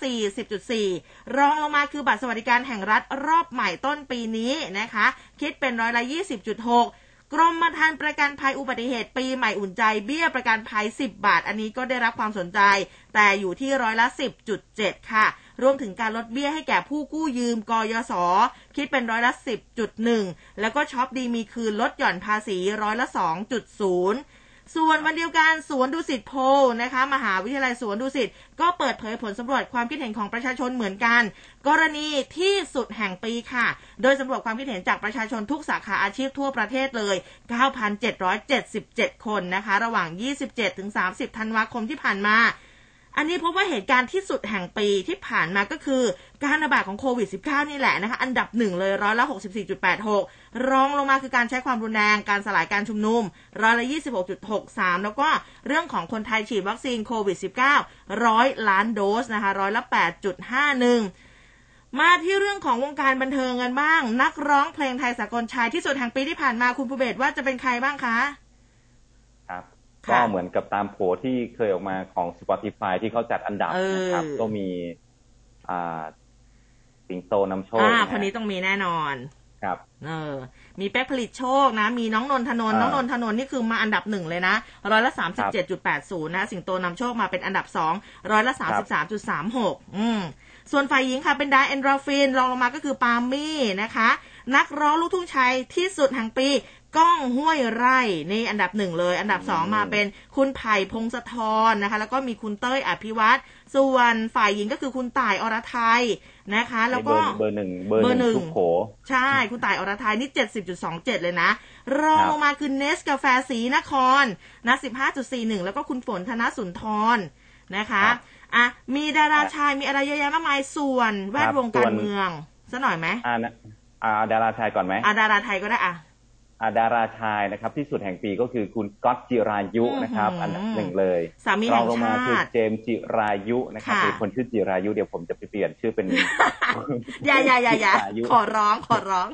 B: 40.4รองลงมาคือบัตรสวัสดิการแห่งรัฐรอบใหม่ต้นปีนี้นะคะ คิดเป็นร้อยละ20.6กรมธรรม์ประกันภัยอุบัติเหตุปีใหม่อุ่นใจเบี้ยประกันภัย 10 บาท อันนี้ก็ได้รับความสนใจ แต่อยู่ที่ร้อยละ 10.7 ค่ะ รวมถึงการลดเบี้ยให้แก่ผู้กู้ยืมกยศคิดเป็นร้อยละ 10.1 แล้วก็ช็อปดีมีคืนลดหย่อนภาษีร้อยละ 2.0ส่วนวันเดียวกันสวนดุสิตโพนะคะ มหาวิทยาลัยสวนดุสิตก็เปิดเผยผลสำรวจความคิดเห็นของประชาชนเหมือนกัน กรณีที่สุดแห่งปีค่ะ โดยสำรวจความคิดเห็นจากประชาชนทุกสาขาอาชีพทั่วประเทศเลย 9,777 คนนะคะ ระหว่าง 27-30 ธันวาคมที่ผ่านมา อันนี้พบว่าเหตุการณ์ที่สุดแห่งปีที่ผ่านมาก็คือ การระบาดของโควิด -19 นี่แหละนะคะอันดับหนึ่งเลยร้อยละ64.86 รองลงมาคือการใช้ความรุนแรง การสลายการชุมนุมร้อยละ26.63 แล้วก็เรื่องของคนไทยฉีดวัคซีนโควิด -19 ร้อยล้านโดสนะคะร้อยละ8.51มาที่เรื่องของวงการบันเทิงกันบ้าง นักร้องเพลงไทยสากลชายที่สุดแห่งปีที่ผ่านมาคุณภูเบศว่าจะเป็นใครบ้างคะ
C: ครับ
B: ค่ะ
C: ก็เหมือนกับตามโผที่เคยออกมาของ Spotify ที่เขาจัดอันดับ
B: เออ
C: นะครับ ก็มีอ่าสิงโตนำโชค
B: อ่า
C: นะ
B: คนนี้ต้องมีแน่นอน
C: ครับ
B: เออ มีแป๊กผลิตโชคนะ มีน้องนนทนนท์
C: อ่า
B: น้องนนทนนท์นี่คือมาอันดับหนึ่งเลยนะร้อยละสามสิบเจ็ดจุดแปดศูนย์นะ สิงโตนำโชคมาเป็นอันดับสองร้อยละสามสิบสามจุดสามหกอืมส่วนฝ่ายหญิงค่ะเป็นไดแอนดรฟินรองลงมาก็คือปาล์มี่นะคะ นักร้องลูกทุ่งชายที่สุดแห่งปี ก้องห้วยไร่นี่อันดับหนึ่งเลย อันดับสอง
C: อืม
B: มาเป็นคุณไผ่พงศธรนะคะ แล้วก็มีคุณเต้ยอภิวัตรส่วนฝ่ายหญิงก็คือคุณต่ายอรไทยนะคะ แล้วก็
C: เบอร์เบอร์หนึ่งเบอร์
B: เบอร์
C: ห
B: หนึ่
C: นึ่ง
B: ง
C: ทุกโผ
B: ใช่คุณต่ายอรไทยนี่70.27เลยนะรอง
C: ครับ
B: ลงมาคือเนสกาแฟสีนครนะ15.41แล้วก็คุณฝนธนสุนทรนะคะ
C: ครับ
B: อะมีดาราชายมีอะไรเยอะแยะมากมายส่วนแวดวง
C: ส่
B: กา
C: วน
B: รเมืองซะหน่อยไหม
C: อ่านะอ่าดาราชายก่อนไหม
B: อะดาราไทยก็ได้อะ
C: อ่า ดาราชายนะครับ ที่สุดแห่งปีก็คือคุณก๊อตจิรายุนะครับ
B: อื้อหืออั
C: อันดับหนึ่งเลย
B: สามี
C: ร
B: แห่
C: อง
B: ง
C: ลงมา
B: ชา
C: คือ
B: ติ
C: เจมส์จิรายุนะครับ
B: ค่ะ
C: มีคนชื่อจิรายุเดี๋ยวผมจะไปเปลี่ยนชื่อเป็น
B: อย่าอย่าอย่าอย่า
C: จิรายุ
B: ขอร้องขอร้อง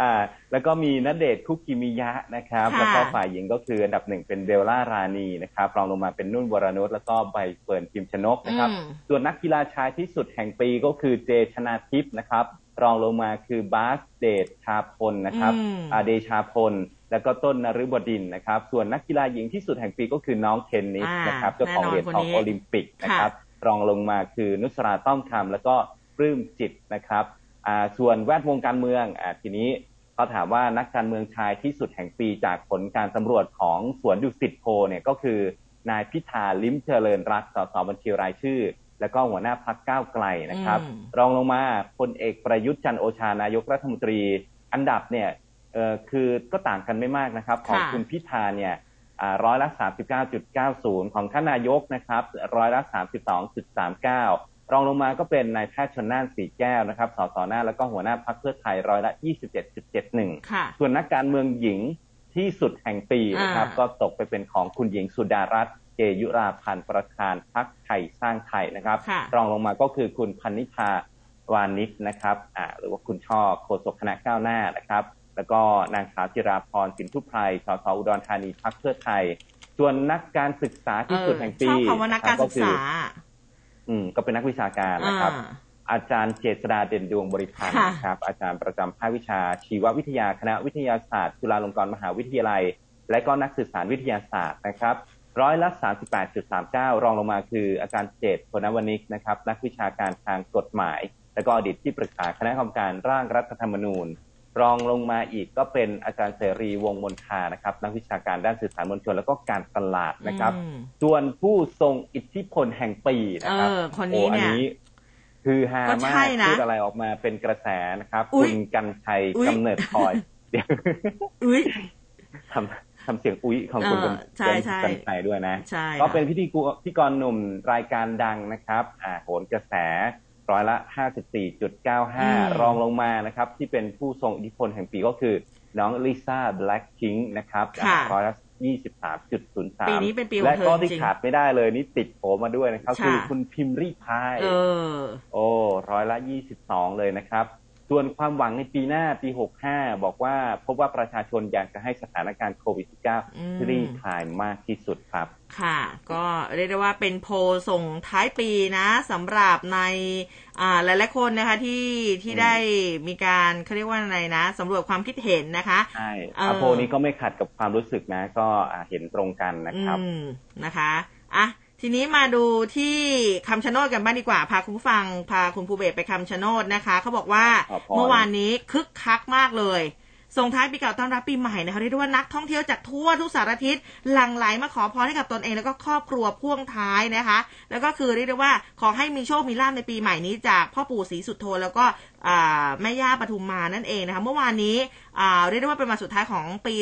C: อ่าแล้วก็มีณเดชน์คุกิมิยะนะครับ
B: ค่ะ
C: แล้วก็ฝ่ายหญิงก็คืออันดับหนึ่งเป็นเบลล่ารานีนะครับรองลงมาเป็นนุ่นวรนุชแล้วก็ใบเฟิร์นพิมชนกนะครับ
B: อืม
C: ส่วนนักกีฬาชายที่สุดแห่งปีก็คือเจชนาทิพย์นะครับ รองลงมาคือบาสเดชาพลนะครับ
B: อืม
C: อ่าเดชาพล แล้วก็ต้นนฤบดินทร์นะครับ ส่วนนักกีฬาหญิงที่สุดแห่งปีก็คือน้องเทนนิส
B: อ่าน
C: นะครับเจ้าของเหรียญทอง
B: แน่นอนคนนี้
C: โอลิมปิกนะครับรองลงมาคือนุสราต้อมคำแล้วก็ลื้มจิตนะครับอ่าส่วนแวดวงการเมืองอ่าทีนี้เขาถามว่านักการเมืองชายที่สุดแห่งปีจากผลการสำรวจของสวนดุสิตโพลเนี่ยก็คือนายพิธาลิ้มเจริญรัตน์สสบัญชีรายชื่อ แล้วก็หัวหน้าพักก้าวไกลนะครับ
B: อืม
C: รองลงมาพลเอกประยุทธ์จันทร์โอชานายกรัฐมนตรี อันดับเนี่ยเอ่อคือก็ต่างกันไม่มากนะครับ ของ
B: ค่ะ
C: คุณพิธาเนี่ยอ่าร้อยละ39.90ของท่านนายกนะครับร้อยละ32.39รองลงมาก็เป็นนายแพทย์ชนน่านสีแก้วนะครับ สสหน้าแล้วก็หัวหน้าพักเพื่อไทยร้อยละ27.71
B: ค่ะ
C: ส่วนนักการเมืองหญิงที่สุดแห่งปีนะครับ
B: อ่า
C: ก็ตกไปเป็นของคุณหญิงสุดารัตน์เกยุราพันธ์ประธานพักไท ยสร้างไทยนะครับ
B: ค่ะ
C: รองลงมาก็คือคุณพันนิพาวานิชนะครับอ่าหรือว่าคุณช่อโฆษกคณะก้าวหน้านะครับ แล้วก็นางสาวจิราพรสินทุไพรสสอุดรธานีพักเพื่อไทย ส่วนนักการศึกษาที่สุดแห่งปี
B: ชอบคำว่านักการศึกษา
C: อืมก็เป็นนักวิชาการนะครับ
B: อ่า
C: อาจารย์เจษดาเด่นดวงบริพันธ์
B: ค่ะ
C: นะครับ อาจารย์ประจำภาควิชา ชีววิทยาคณะวิทยาศาสตร์จุฬาลงกรณ์มหาวิทยาลัย และก็นักสื่อสารวิทยาศาสตร์นะครับ ร้อยละ 38.39 รองลงมาคืออาจารย์เจตพลนวนิกนะครับ นักวิชาการทางกฎหมาย และก็อดีตที่ปรึกษาคณะกรรมการร่างรัฐธรรมนูญ รองลงมาอีกก็เป็นอาจารย์เสรีวงศ์มนทานะครับ นักวิชาการด้านสื่อสารมวลชนแล้วก็การตลาดนะครับ
B: อืม
C: ส่วนผู้ทรงอิทธิพลแห่งปีนะครับ
B: เออคนนี้
C: โอ้อั
B: เนี่ย
C: คือฮา
B: ก็
C: มา
B: ใช่
C: ก
B: นะ
C: พูดอะไรออกมาเป็นกระแสนะครับ
B: อุ๊ย
C: คุณกันชัย
B: อุ๊ย
C: กำเนิดพลอยเดี๋ยว
B: อุ้ย
C: ทำ ทำเสียงอุ้ยของคุณ
B: เออใช่ใช่
C: กันชัยด้วยนะ
B: ใช่
C: ก็
B: ค่ะ
C: เป็นพิธีกรพิธีกรหนุ่มรายการดังนะครับ อ่าโหนกระแสร้อยละ 54.95 รองลงมานะครับ ที่เป็นผู้ทรงอิทธิพลแห่งปีก็คือน้องลิซ่าแบล็ k พิงนะครับ
B: ค่ะ
C: ร้อยละ23.03
B: ปีนี้เป็นปีของ
C: และ
B: เธอ
C: ก็ที่
B: จริง
C: ขาดไม่ได้เลยนี่ติดโผมาด้วยนะครับ
B: ค่ะ
C: คือคุณพิมพ์รีพาย
B: เออ
C: โอ้ร้อยละ 22 เลยนะครับ ส่วนความหวังในปีหน้าปี 65 บอกว่าพบว่าประชาชนอยากจะให้สถานการณ์โควิด
B: อืม
C: -19 คลี่คลายมากที่สุดครับ
B: ค่ะ ก็เรียกได้ว่าเป็นโพลส่งท้ายปีนะสำหรับในอ่าหลายๆคนนะคะที่ที่
C: อืม
B: ได้มีการเขาเรียกว่าอะไรนะสำรวจความคิดเห็นนะคะ
C: ใช่
B: เออ
C: อาโพลนี้ก็ไม่ขัดกับความรู้สึกนะ ก็อ่าเห็นตรงกันนะครับ
B: อืมนะคะอะ ทีนี้มาดูที่คำชะโนดกันบ้างดีกว่า พาคุณผู้ฟัง พาคุณภูเบศไปคำชะโนดนะคะ เขาบอกว่า
C: ขอพร
B: เมื่อวานนี้คึกคักมากเลยส่งท้ายปีเก่าต้อนรับปีใหม่นะคะเรียกได้ว่านักท่องเที่ยวจากทั่วทุกสารทิศหลั่งไหลมาขอพรให้กับตนเองแล้วก็ครอบครัวพ่วงท้ายนะคะ แล้วก็คือเรียกได้ว่าขอให้มีโชคมีลาภในปีใหม่นี้จากพ่อปู่ศรีสุโธแล้วก็อ่า แม่ย่าปทุมมานั่นเองนะคะเมื่อวานนี้เรียกได้ว่าเป็นวันสุดท้ายของปี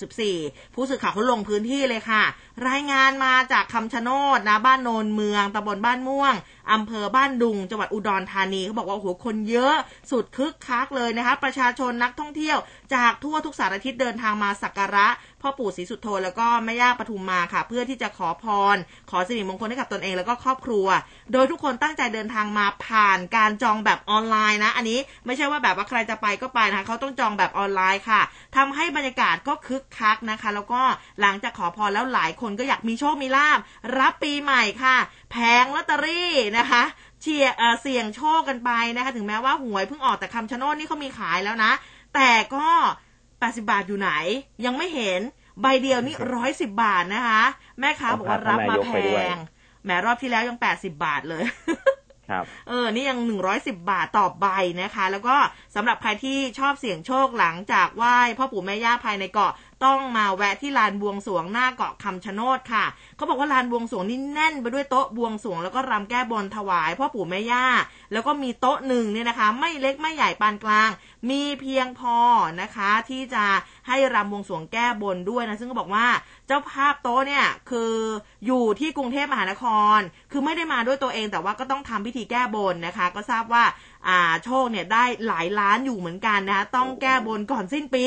B: 2564 ผู้สื่อข่าวเขาลงพื้นที่เลยค่ะ รายงานมาจากคำชะโนดนะบ้านโนนเมืองตำบลบ้านม่วงอำเภอบ้านดุง จังหวัดอุดรธานีเขาบอกว่าโอ้โหคนเยอะสุดคึกคักเลยนะคะประชาชนนักท่องเที่ยว จากทั่วทุกสารทิศเดินทางมาสักการะพ่อปู่ศรีสุโธแล้วก็แม่ย่าปทุมมาค่ะ เพื่อที่จะขอพร ขอสิริมงคลให้กับตนเองแล้วก็ครอบครัว โดยทุกคนตั้งใจเดินทางมาผ่านการจองแบบออนไลน์นะ อันนี้ไม่ใช่ว่าแบบว่าใครจะไปก็ไปนะคะเขาต้องจองแบบออนไลน์ค่ะทำให้บรรยากาศก็คึกคักนะคะ แล้วก็หลังจากขอพรแล้วหลายคนก็อยากมีโชคมีลาบรับปีใหม่ค่ะ แผงลอตเตอรี่นะคะเชียเออเสี่ยงโชคกันไปนะคะ ถึงแม้ว่าหวยเพิ่งออกแต่คำชะโนดนี่เขามีขายแล้วนะ แต่ก็80บาทอยู่ไหน ยังไม่เห็นใบเดียวนี่ร้อยสิบบาทนะคะ แม่ค้าบอกว่ารับมาแพงแหมรอบที่แล้วยัง80บาทเลย
C: ครับ
B: เออ นี่ยัง110บาทต่อใบนะคะ แล้วก็สำหรับใครที่ชอบเสี่ยงโชคหลังจากไหว้พ่อปู่แม่ย่าภายในเกาะ ต้องมาแวะที่ลานบวงสวงหน้าเกาะคำชะโนดค่ะ เขาบอกว่าลานบวงสวงนี่แน่นไปด้วยโต๊ะบวงสวงแล้วก็รำแก้บนถวายพ่อปู่แม่ย่า แล้วก็มีโต๊ะหนึ่งเนี่ยนะคะ ไม่เล็กไม่ใหญ่ปานกลาง มีเพียงพอนะคะ ที่จะให้รำบวงสวงแก้บนด้วยนะซึ่งก็บอกว่าเจ้าภาพโต๊ะเนี่ยคืออยู่ที่กรุงเทพมหานคร คือไม่ได้มาด้วยตัวเองแต่ว่าก็ต้องทำพิธีแก้บนนะคะ ก็ทราบว่าอ่าโชคเนี่ยได้หลายล้านอยู่เหมือนกันนะคะต้องแก้บนก่อนสิ้นปี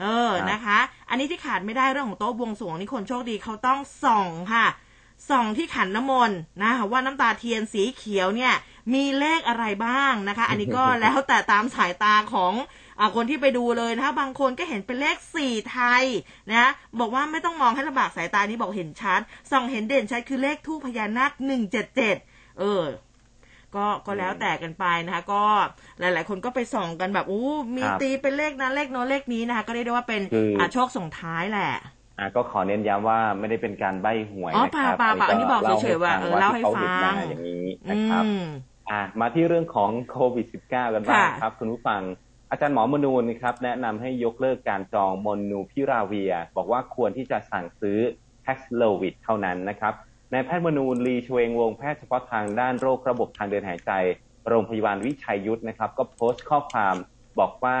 B: เออ
C: ครับ
B: นะคะ อันนี้ที่ขาดไม่ได้เรื่องของโต๊ะบวงสรวงนี่คนโชคดีเขาต้องส่องค่ะส่องที่ขันน้ำมนต์นะว่าน้ำตาเทียนสีเขียวเนี่ยมีเลขอะไรบ้างนะคะ อันนี้ก็แล้วแต่ตามสายตาของอาคนที่ไปดูเลยนะคะบางคนก็เห็นเป็นเลขสี่ไทยนะบอกว่าไม่ต้องมองให้ลำบากสายตานี้บอกเห็นชัดส่องเห็นเด่นชัดคือเลขทูปพญานาคหนึ่งเจ็ดเจ็ดเออ ก็ก็แล้วแต่กันไปนะคะ ก็หลาย ๆ คนก็ไปส่องกันแบบอู้มี
C: ครับ
B: ตีเป็นเลขนั้นเลขโน้นเลขนี้นะคะ ก็เรียกได้ว่าเป็น
C: คืออ่
B: อ่าโชคส่งท้ายแหละ
C: อะก็ขอเน้นย้ำว่าไม่ได้เป็นการใบ้หวย
B: อ๋อ
C: นะครับ
B: เปล่าๆๆอันนี้บอกเฉยๆว่าเออเล่าให้
C: ที่ขห็น
B: ฟัง
C: มาอย่างนี้
B: อื
C: นะครับ
B: ม
C: อ่ามาที่เรื่องของโควิด -19 กันบ้างครับ คุณผู้ฟังอาจารย์หมอมนูนครับแนะนำให้ยกเลิกการจองมอนูพิราเวีย บอกว่าควรที่จะสั่งซื้อแท็กโลวิดเท่านั้นนะครับ นายแพทย์มนูนลีชเวงวงแพทย์เฉพาะทางด้านโรคระบบทางเดินหายใจ โรงพยาบาลวิชัยยุทธนะครับ ก็โพสต์ข้อความบอกว่า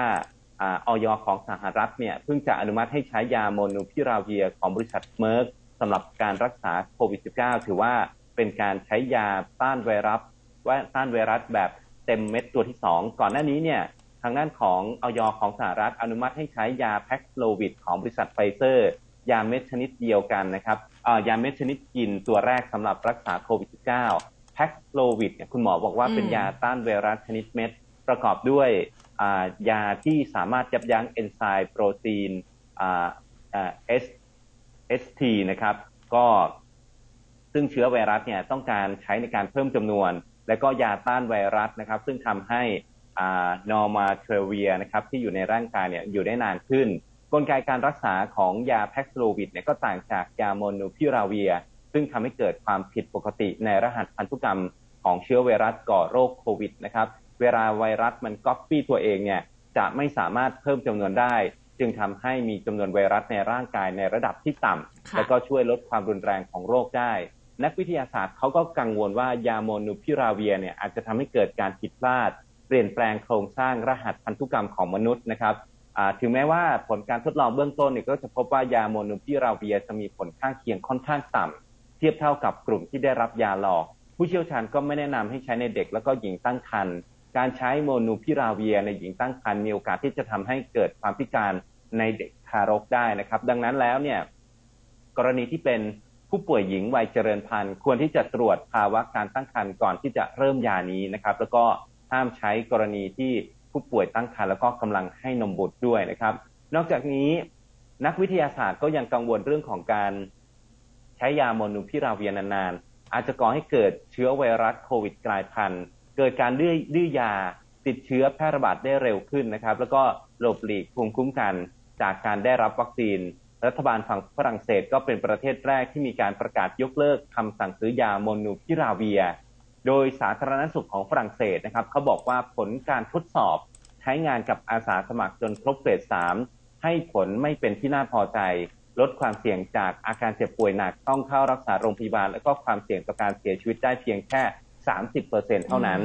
C: อย. ของสหรัฐเนี่ยเพิ่งจะอนุมัติให้ใช้ยาโมลนูพิราเวียร์ของบริษัทเมอร์กสำหรับการรักษาโควิด -19 ถือว่าเป็นการใช้ยาต้านไวรัสว่าต้านไวรัสแบบเต็มเม็ดตัวที่ 2 ก่อนหน้านี้เนี่ยทางด้านของอย. ของสหรัฐอนุมัติให้ใช้ยาแพกซ์โลวิดของบริษัทไฟเซอร์ ยาเม็ดชนิดเดียวกันนะครับ ยาเม็ดชนิดกินตัวแรกสำหรับรักษาโควิด -19 แพกซ์โลวิดเนี่ยคุณหมอบอกว่าเป็นยาต้านไวรัสชนิดเม็ด ประกอบด้วยยาที่สามารถยับยั้งเอนไซม์โปรตีนเอสเอสทีนะครับ ก็ซึ่งเชื้อไวรัสเนี่ยต้องการใช้ในการเพิ่มจำนวน และก็ยาต้านไวรัสนะครับ ซึ่งทำให้เนอร์มาเทรลเวียร์นะครับที่อยู่ในร่างกายเนี่ยอยู่ได้นานขึ้น กลไกการรักษาของยาแพกซ์โลวิดเนี่ยก็ต่างจากยาโมลนูพิราเวียร์ ซึ่งทำให้เกิดความผิดปกติในรหัสพันธุกรรมของเชื้อไวรัสก่อโรคโควิดนะครับ เวลาไวรัสมันก๊อปปี้ตัวเองเนี่ยจะไม่สามารถเพิ่มจำนวนได้ จึงทำให้มีจำนวนไวรัสในร่างกายในระดับที่ต่ำแล้วก็ช่วยลดความรุนแรงของโรคได้ นักวิทยาศาสตร์เขาก็กังวลว่ายาโมนูพิราเวียเนี่ยอาจจะทำให้เกิดการผิดพลาด เปลี่ยนแปลงโครงสร้างรหัสพันธุกรรมของมนุษย์นะครับ ถึงแม้ว่าผลการทดลองเบื้องต้นเนี่ยก็จะพบว่ายาโมนูพิราเวียจะมีผลข้างเคียงค่อนข้างต่ำเทียบเท่ากับกลุ่มที่ได้รับยาหลอก ผู้เชี่ยวชาญก็ไม่แนะนำให้ใช้ในเด็กแล้วก็หญิงตั้งครรภ์การใช้โมนูพิราเวียในหญิงตั้งครรภ์มีโอกาสที่จะทำให้เกิดความพิการในเด็กทารกได้นะครับ ดังนั้นแล้วเนี่ยกรณีที่เป็นผู้ป่วยหญิงวัยเจริญพันธุ์ควรที่จะตรวจภาวะการตั้งครรภ์ก่อนที่จะเริ่มยานี้นะครับ แล้วก็ห้ามใช้กรณีที่ ผู้ป่วยตั้งครรภ์แล้วก็กำลังให้นมบุตรด้วยนะครับ นอกจากนี้นักวิทยาศาสตร์ก็ยังกังวลเรื่องของการใช้ยาโมนูพิราเวียนานๆ อาจจะก่อให้เกิดเชื้อไวรัสโควิดกลายพันธุ์เกิดการดื้อดื้อยาติดเชื้อแพร่ระบาดได้เร็วขึ้นนะครับ แล้วก็หลบหลีกภูมิคุ้มกันจากการได้รับวัคซีน รัฐบาลฝั่งฝรั่งเศสก็เป็นประเทศแรกที่มีการประกาศยกเลิกคำสั่งซื้อยาโมนูพิราเวีย โดยสาธารณสุขของฝรั่งเศสนะครับเขาบอกว่าผลการทดสอบใช้งานกับอาสาสมัครจนครบเฟสสามให้ผลไม่เป็นที่น่าพอใจ ลดความเสี่ยงจากอาการเจ็บป่วยหนักต้องเข้ารักษาโรงพยาบาล และก็ความเสี่ยงต่อการเสียชีวิตได้เพียงแค่ 30%เท่านั้น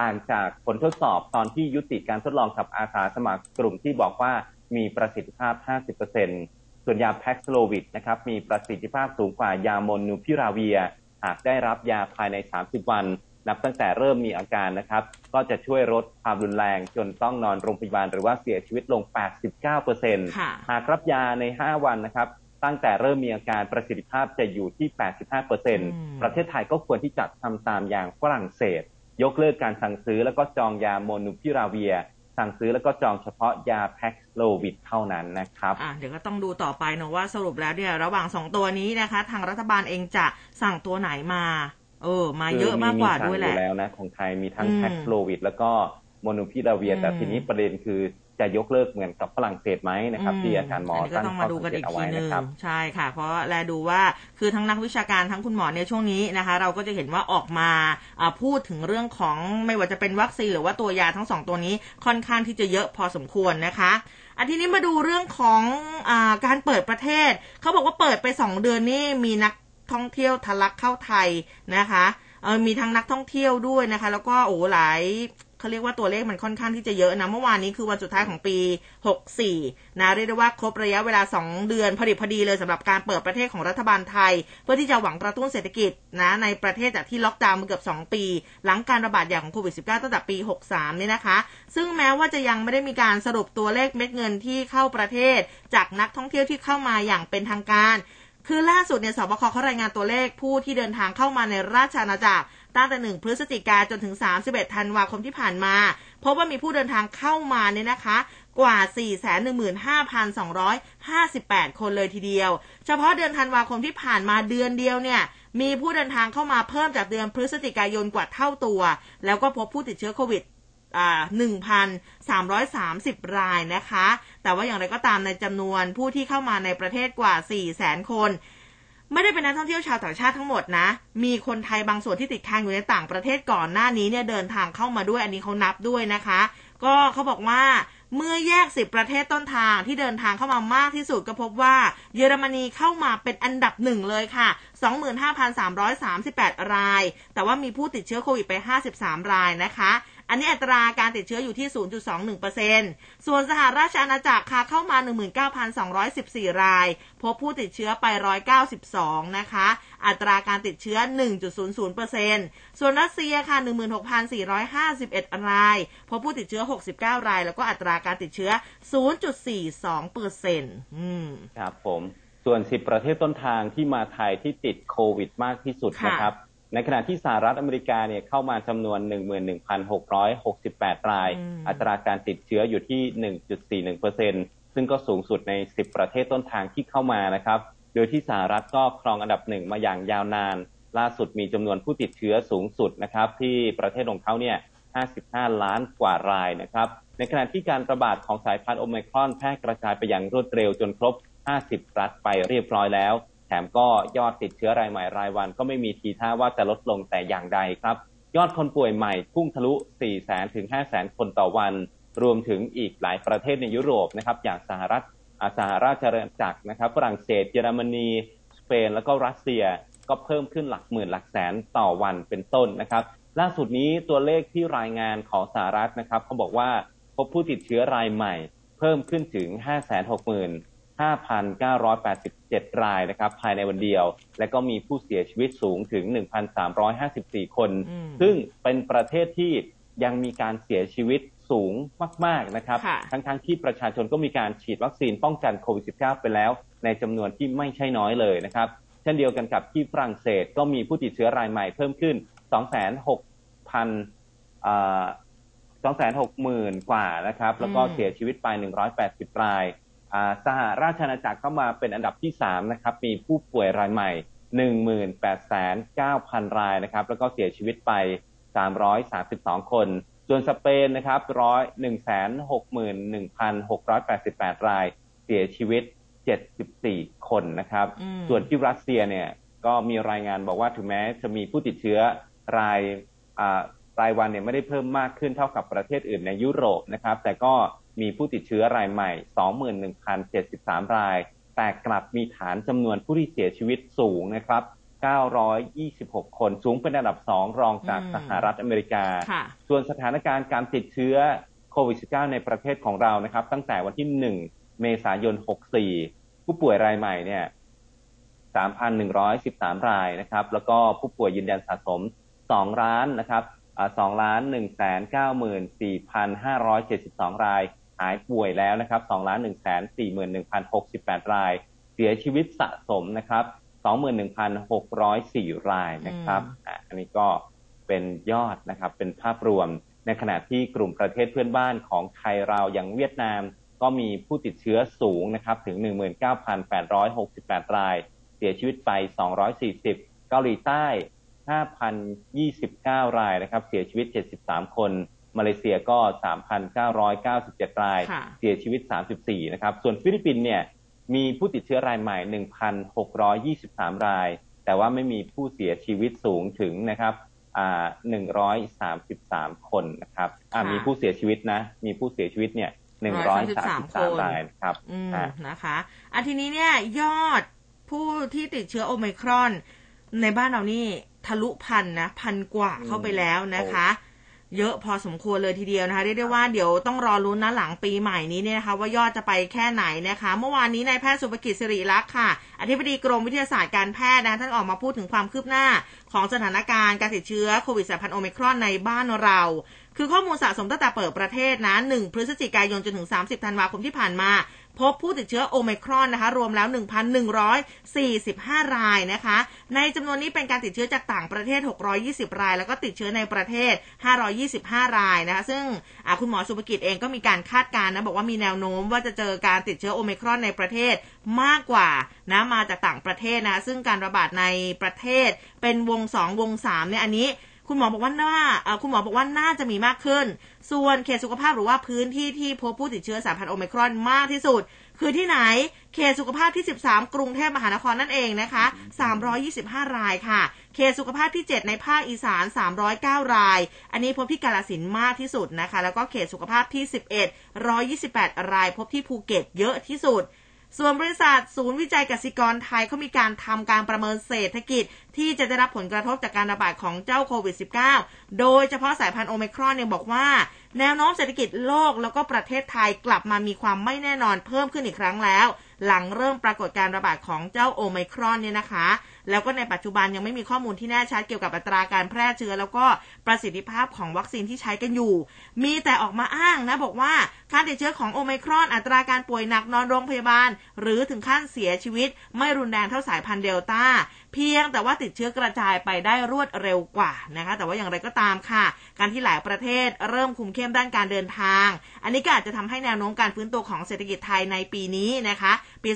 C: ต่างจากผลทดสอบตอนที่ยุติการทดลองกับอาสาสมัครกลุ่มที่บอกว่ามีประสิทธิภาพ 50%ส่วนยาแพ็กโลวิดนะครับมีประสิทธิภาพสูงกว่ายาโมนูพิราเวีย หากได้รับยาภายใน 30 วัน นับตั้งแต่เริ่มมีอาการนะครับ ก็จะช่วยลดความรุนแรงจนต้องนอนโรงพยาบาลหรือว่าเสียชีวิตลง 89%หากรับยาใน 5 วันนะครับตั้งแต่เริ่มมีอาการประสิทธิภาพจะอยู่ที่ 85%ประเทศไทยก็ควรที่จะทำตามอย่างฝรั่งเศส ยกเลิกการสั่งซื้อแล้วก็จองยาโมนูพิราเวีย สั่งซื้อแล้วก็จองเฉพาะยาแพ็กโลวิดเท่านั้นนะครับ
B: อ่าเดี๋ยวก็ต้องดูต่อไปนะว่าสรุปแล้วเนี่ยระหว่างสองตัวนี้นะคะ ทางรัฐบาลเองจะสั่งตัวไหนมา เออ มาเยอะมากกว่าด้วยแหละ
C: แล้วนะของไทยมีทั้งแพ็กโลวิดแล้วก็โมนูพิราเวีย แต่ทีนี้ประเด็นคือ จะยกเลิกเหมือนกับฝรั่งเศสไหมนะครับ ที่อาจารย์หมอ
B: ตั้งข้อสังเกตเอาไว้นะครับใช่ค่ะ เพราะแลดูว่าคือทั้งนักวิชาการทั้งคุณหมอในช่วงนี้นะคะ เราก็จะเห็นว่าออกมาพูดถึงเรื่องของไม่ว่าจะเป็นวัคซีนหรือว่าตัวยาทั้งสองตัวนี้ค่อนข้างที่จะเยอะพอสมควรนะคะอันทีนี้มาดูเรื่องของอการเปิดประเทศเขาบอกว่าเปิดไปสองเดือนนี่มีนักท่องเที่ยวทะลักเข้าไทยนะคะเออมีทั้งนักท่องเที่ยวด้วยนะคะ แล้วก็โอ้หลาย เขาเรียกว่าตัวเลขมันค่อนข้างที่จะเยอะนะ เมื่อวานนี้คือวันสุดท้ายของปี 64 นะเรียกได้ว่าครบระยะเวลา 2 เดือนพอดีพอดีเลยสำหรับการเปิดประเทศของรัฐบาลไทย เพื่อที่จะหวังกระตุ้นเศรษฐกิจนะในประเทศจากที่ล็อกดาวน์มาเกือบ 2 ปี หลังการระบาดใหญ่ของโควิด -19 ตั้งแต่ปี 63 นี่นะคะ ซึ่งแม้ว่าจะยังไม่ได้มีการสรุปตัวเลขเม็ดเงินที่เข้าประเทศ จากนักท่องเที่ยวที่เข้ามาอย่างเป็นทางการ คือล่าสุดเนี่ยสบคเขารายงานตัวเลขผู้ที่เดินทางเข้ามาในราชอาณาจักร ตั้งแต่ 1 พฤศจิกาจนถึง 31 ธันวาคมที่ผ่านมา พบว่ามีผู้เดินทางเข้ามาเนี่ยนะคะ กว่า 415,258 คนเลยทีเดียว เฉพาะเดือนธันวาคมที่ผ่านมาเดือนเดียวเนี่ยมีผู้เดินทางเข้ามาเพิ่มจากเดือนพฤศจิกายนกว่าเท่าตัว แล้วก็พบผู้ติดเชื้อโควิดหนึ่งพันสามร้อยสายนะคะ แต่ว่าอย่างไรก็ตามในจำนวนผู้ที่เข้ามาในประเทศกว่าสี่แสนคน ไม่ได้เป็นนักท่องเที่ยวชาวต่างชาติทั้งหมดนะ มีคนไทยบางส่วนที่ติดค้างอยู่ในต่างประเทศก่อนหน้านี้เนี่ยเดินทางเข้ามาด้วยอันนี้เขานับด้วยนะคะ ก็เขาบอกว่าเมื่อแยกสิบประเทศต้นทางที่เดินทางเข้ามามากที่สุดก็พบว่า เยอรมนีเข้ามาเป็นอันดับหนึ่งเลยค่ะ 25,338 ราย แต่ว่ามีผู้ติดเชื้อโควิดไป 53 รายนะคะ อันนี้อัตราการติดเชื้ออยู่ที่ 0.21%ส่วนสหราชอาณาจักรค่ะเข้ามา 19,214 ราย พบผู้ติดเชื้อไป 192 นะคะ อัตราการติดเชื้อ 1.00%ส่วนรัสเซียค่ะ 16,451 ราย พบผู้ติดเชื้อ 69 ราย แล้วก็อัตราการติดเชื้อ 0.42%อืม
C: ครับผม ส่วน 10 ประเทศต้นทางที่มาไทยที่ติดโควิดมากที่สุดนะครับ ในขณะที่สหรัฐอเมริกาเนี่ยเข้ามาจำนวน 11,668 ราย อัตราการติดเชื้ออยู่ที่ 1.41%ซึ่งก็สูงสุดใน 10 ประเทศต้นทางที่เข้ามานะครับ โดยที่สหรัฐก็ครองอันดับหนึ่งมาอย่างยาวนาน ล่าสุดมีจำนวนผู้ติดเชื้อสูงสุดนะครับที่ประเทศของเขาเนี่ย 55 ล้านกว่ารายนะครับ ในขณะที่การระบาดของสายพันธุ์โอไมครอนแพร่กระจายไปอย่างรวดเร็วจนครบ 50 รัฐไปเรียบร้อยแล้ว แถมก็ยอดติดเชื้อรายใหม่รายวัน ก็ไม่มีทีท่าว่าจะลดลงแต่อย่างใดครับ ยอดคนป่วยใหม่พุ่งทะลุ 4 0 0 0 0ถึง 5 0 0 0 0 คนต่อวัน รวมถึงอีกหลายประเทศในยุโรปนะครับอย่างสหรัฐอาสหราชอาณาจักรนะครับฝรั่งเศสเยอรมนี สเปน แล้วก็รัสเซียก็เพิ่มขึ้นหลักหมื่นหลักแสนต่อวันเป็นต้นนะครับ ล่าสุดนี้ตัวเลขที่รายงานของสหรัฐนะครับเขาบอกว่าพบผู้ติดเชื้อรายใหม่ เพิ่มขึ้นถึง 560,000 5,987 รายนะครับ ภายในวันเดียว และก็มีผู้เสียชีวิตสูงถึง 1,354 คน ซึ่งเป็นประเทศที่ยังมีการเสียชีวิตสูงมาก ๆ นะครับ ทั้งๆทที่ประชาชนก็มีการฉีดวัคซีนป้องกันโควิด -19 ไปแล้ว ในจำนวนที่ไม่ใช่น้อยเลยนะครับ เช่นเดียวกันกับที่ฝรั่งเศสก็มีผู้ติดเชื้อรายใหม่เพิ่มขึ้น 26,000 260,000 กว่านะครับ แล้วก็เสียชีวิตไป 180 ราย สหราชอาณาจักรเข้ามาเป็นอันดับที่3นะครับมีผู้ป่วยรายใหม่ 18,900 รายนะครับแล้วก็เสียชีวิตไป 332 คน ส่วนสเปนนะครับร้อย161,688ราย เสียชีวิต74คนนะครับ ส่วนที่รัสเซียเนี่ยก็มีรายงานบอกว่าถึงแม้จะมีผู้ติดเชื้อรายรายวันเนี่ยไม่ได้เพิ่มมากขึ้นเท่ากับประเทศอื่นในยุโรปนะครับ แต่ก็ มีผู้ติดเชื้อรายใหม่ 21,073 ราย แต่กลับมีฐานจำนวนผู้ที่เสียชีวิตสูงนะครับ 926 คนสูงเป็นอันดับสองรองจากสหรัฐอเมริกา ส่วนสถานการณ์การติดเชื้อโควิด -19 ในประเทศของเรานะครับ ตั้งแต่วันที่ 1 เมษายน 64 ผู้ป่วยรายใหม่เนี่ย 3,113 รายนะครับ แล้วก็ผู้ป่วยยืนยันสะสม 2 ล้านนะครับ2ล้าน1 9 4 5 7 2ราย หายป่วยแล้วนะครับ2ล้าน1 4 1 0 6 8ราย เสียชีวิตสะสมนะครับ21,604รายนะครับอันนี้ก็เป็นยอดนะครับ เป็นภาพรวม ในขณะที่กลุ่มประเทศเพื่อนบ้านของไทยเราอย่างเวียดนาม ก็มีผู้ติดเชื้อสูงนะครับถึง 19,868 ราย เสียชีวิตไป 240 เกาหลีใต้ 5,029 รายนะครับ เสียชีวิต 73 คน มาเลเซียก็ 3,997 ราย เสียชีวิต 34 นะครับ ส่วนฟิลิปปินส์เนี่ยมีผู้ติดเชื้อรายใหม่ 1,623 ราย แต่ว่าไม่มีผู้เสียชีวิตสูงถึงนะครับอ่า133 คนนะครับอ่ามีผู้เสียชีวิตนะ มีผู้เสียชีวิตเนี่ย 133 รายครับ
B: อืมนะคะ อันทีนี้เนี่ยยอดผู้ที่ติดเชื้อโอไมครอน ในบ้านเรานี่ทะลุพันนะ พันกว่าเข้าไปแล้วนะคะ เยอะพอสมควรเลยทีเดียวนะคะเรียกได้ว่าเดี๋ยวต้องรอรุ้นนะหลังปีใหม่นี้เนี่ยนะคะ ว่ายอดจะไปแค่ไหนนะคะ เมื่อวานนี้นายแพทย์สุภกิจสิริรักษ์ค่ะ อธิบดีกรมวิทยาศาสตร์การแพทย์นะท่านออกมาพูดถึงความคืบหน้าของสถานการณ์การติดเชื้อโควิดสายพันธุ์โอมิครอนในบ้านเรา คือข้อมูลสะสมตั้งแต่เปิดประเทศนะ 1 พฤศจิกายนจนถึง 30 ธันวาคมที่ผ่านมา พบผู้ติดเชื้อโอไมครอนนะคะ รวมแล้ว 1,145 รายนะคะ ในจำนวนนี้เป็นการติดเชื้อจากต่างประเทศ 620 ราย แล้วก็ติดเชื้อในประเทศ 525 รายนะคะ ซึ่งคุณหมอสุภกิจเองก็มีการคาดการณ์นะ บอกว่ามีแนวโน้มว่าจะเจอการติดเชื้อโอไมครอนในประเทศมากกว่านะมาจากต่างประเทศนะ ซึ่งการระบาดในประเทศเป็นวง 2 วง3เนี่ยอันนี้ คุณหมอบอกว่าน่าคุณหมอบอกว่าน่าจะมีมากขึ้น ส่วนเขตสุขภาพหรือว่าพื้นที่ที่พบผู้ติดเชื้อสายพันธุ์โอมครอนมากที่สุด คือที่ไหนเขตสุขภาพที่ 13 กรุงเทพมหานครนั่นเองนะคะ 325 รายค่ะ เขตสุขภาพที่ 7 ในภาคอีสาน 309 ราย อันนี้พบที่กาลสินมากที่สุดนะคะ แล้วก็เขตสุขภาพที่ 11 128 ราย พบที่ภูเก็ตเยอะที่สุด ส่วนบริษัทศูนย์วิจัยกสิกรไทยเขามีการทำการประเมินเศรษฐกิจ ที่จะได้รับผลกระทบจากการระบาดของเจ้าโควิด -19 โดยเฉพาะสายพันธุ์โอมิครอนเนี่ยบอกว่า แนวโน้มเศรษฐกิจโลกแล้วก็ประเทศไทยกลับมามีความไม่แน่นอนเพิ่มขึ้นอีกครั้งแล้ว หลังเริ่มปรากฏการระบาดของเจ้าโอมิครอนเนี่ยนะคะ แล้วก็ในปัจจุบันยังไม่มีข้อมูลที่แน่ชัดเกี่ยวกับอัตราการแพร่เชื้อ แล้วก็ประสิทธิภาพของวัคซีนที่ใช้กันอยู่ มีแต่ออกมาอ้างนะบอกว่าการติดเชื้อของโอไมครอนอัตราการป่วยหนักนอนโรงพยาบาล หรือถึงขั้นเสียชีวิต ไม่รุนแรงเท่าสายพันธุ์เดลต้าเพียงแต่ว่าติดเชื้อกระจายไปได้รวดเร็วกว่านะคะ แต่ว่าอย่างไรก็ตามค่ะ การที่หลายประเทศเริ่มคุมเข้มด้านการเดินทาง อันนี้ก็อาจจะทำให้แนวโน้มการฟื้นตัวของเศรษฐกิจไทยในปีนี้นะคะ ปี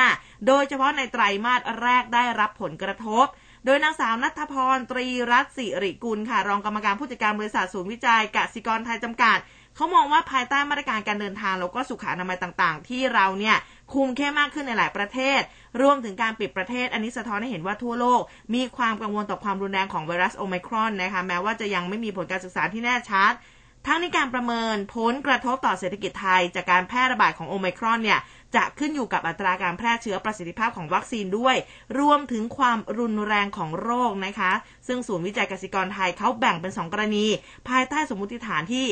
B: 2565 โดยเฉพาะในไตรมาสแรกได้รับผลกระทบ โดยนางสาวนัทพรตรีรัตสิริกุลค่ะ รองกรรมการผู้จัดการบริษัทศูนย์วิจัยกสิกรไทยจำกัดเขามองว่าภายใต้มาตรการการเดินทางแล้วก็สุขอนามัยต่างๆ ที่เราเนี่ยคุมเข้มมากขึ้นในหลายประเทศ รวมถึงการปิดประเทศ อันนี้สะท้อนให้เห็นว่าทั่วโลก มีความกังวลต่อความรุนแรงของไวรัสโอไมครอนนะคะแม้ว่าจะยังไม่มีผลการศึกษาที่แน่ชัดทั้งในการประเมินผลกระทบต่อเศรษฐกิจไทย จากการแพร่ระบาดของโอไมครอนเนี่ย จะขึ้นอยู่กับอัตราการแพร่เชื้อประสิทธิภาพของวัคซีนด้วย รวมถึงความรุนแรงของโรคนะคะ ซึ่งศูนย์วิจัยกสิกรไทยเขาแบ่งเป็น 2 กรณี ภายใต้สมมติฐานที่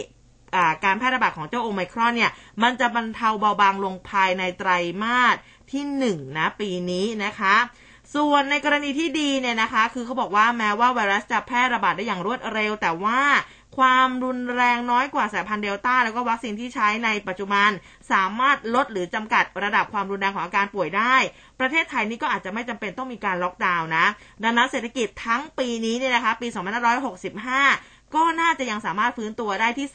B: การแพร่ระบาดของเจ้าโอไมครอนเนี่ย มันจะบรรเทาเบาบางลงภายในไตรมาสที่1นะปีนี้นะคะ ส่วนในกรณีที่ดีเนี่ยนะคะ คือเขาบอกว่าแม้ว่าไวรัสจะแพร่ระบาดได้อย่างรวดเร็ว แต่ว่า ความรุนแรงน้อยกว่าสายพันธุ์เดลต้าแล้วก็วัคซีนที่ใช้ในปัจจุบัน สามารถลดหรือจำกัดระดับความรุนแรงของอาการป่วยได้ ประเทศไทยนี่ก็อาจจะไม่จำเป็นต้องมีการล็อกดาวน์นะ ดังนั้นเศรษฐกิจทั้งปีนี้เนี่ยนะคะ ปี 2565ก็น่าจะยังสามารถฟื้นตัวได้ที่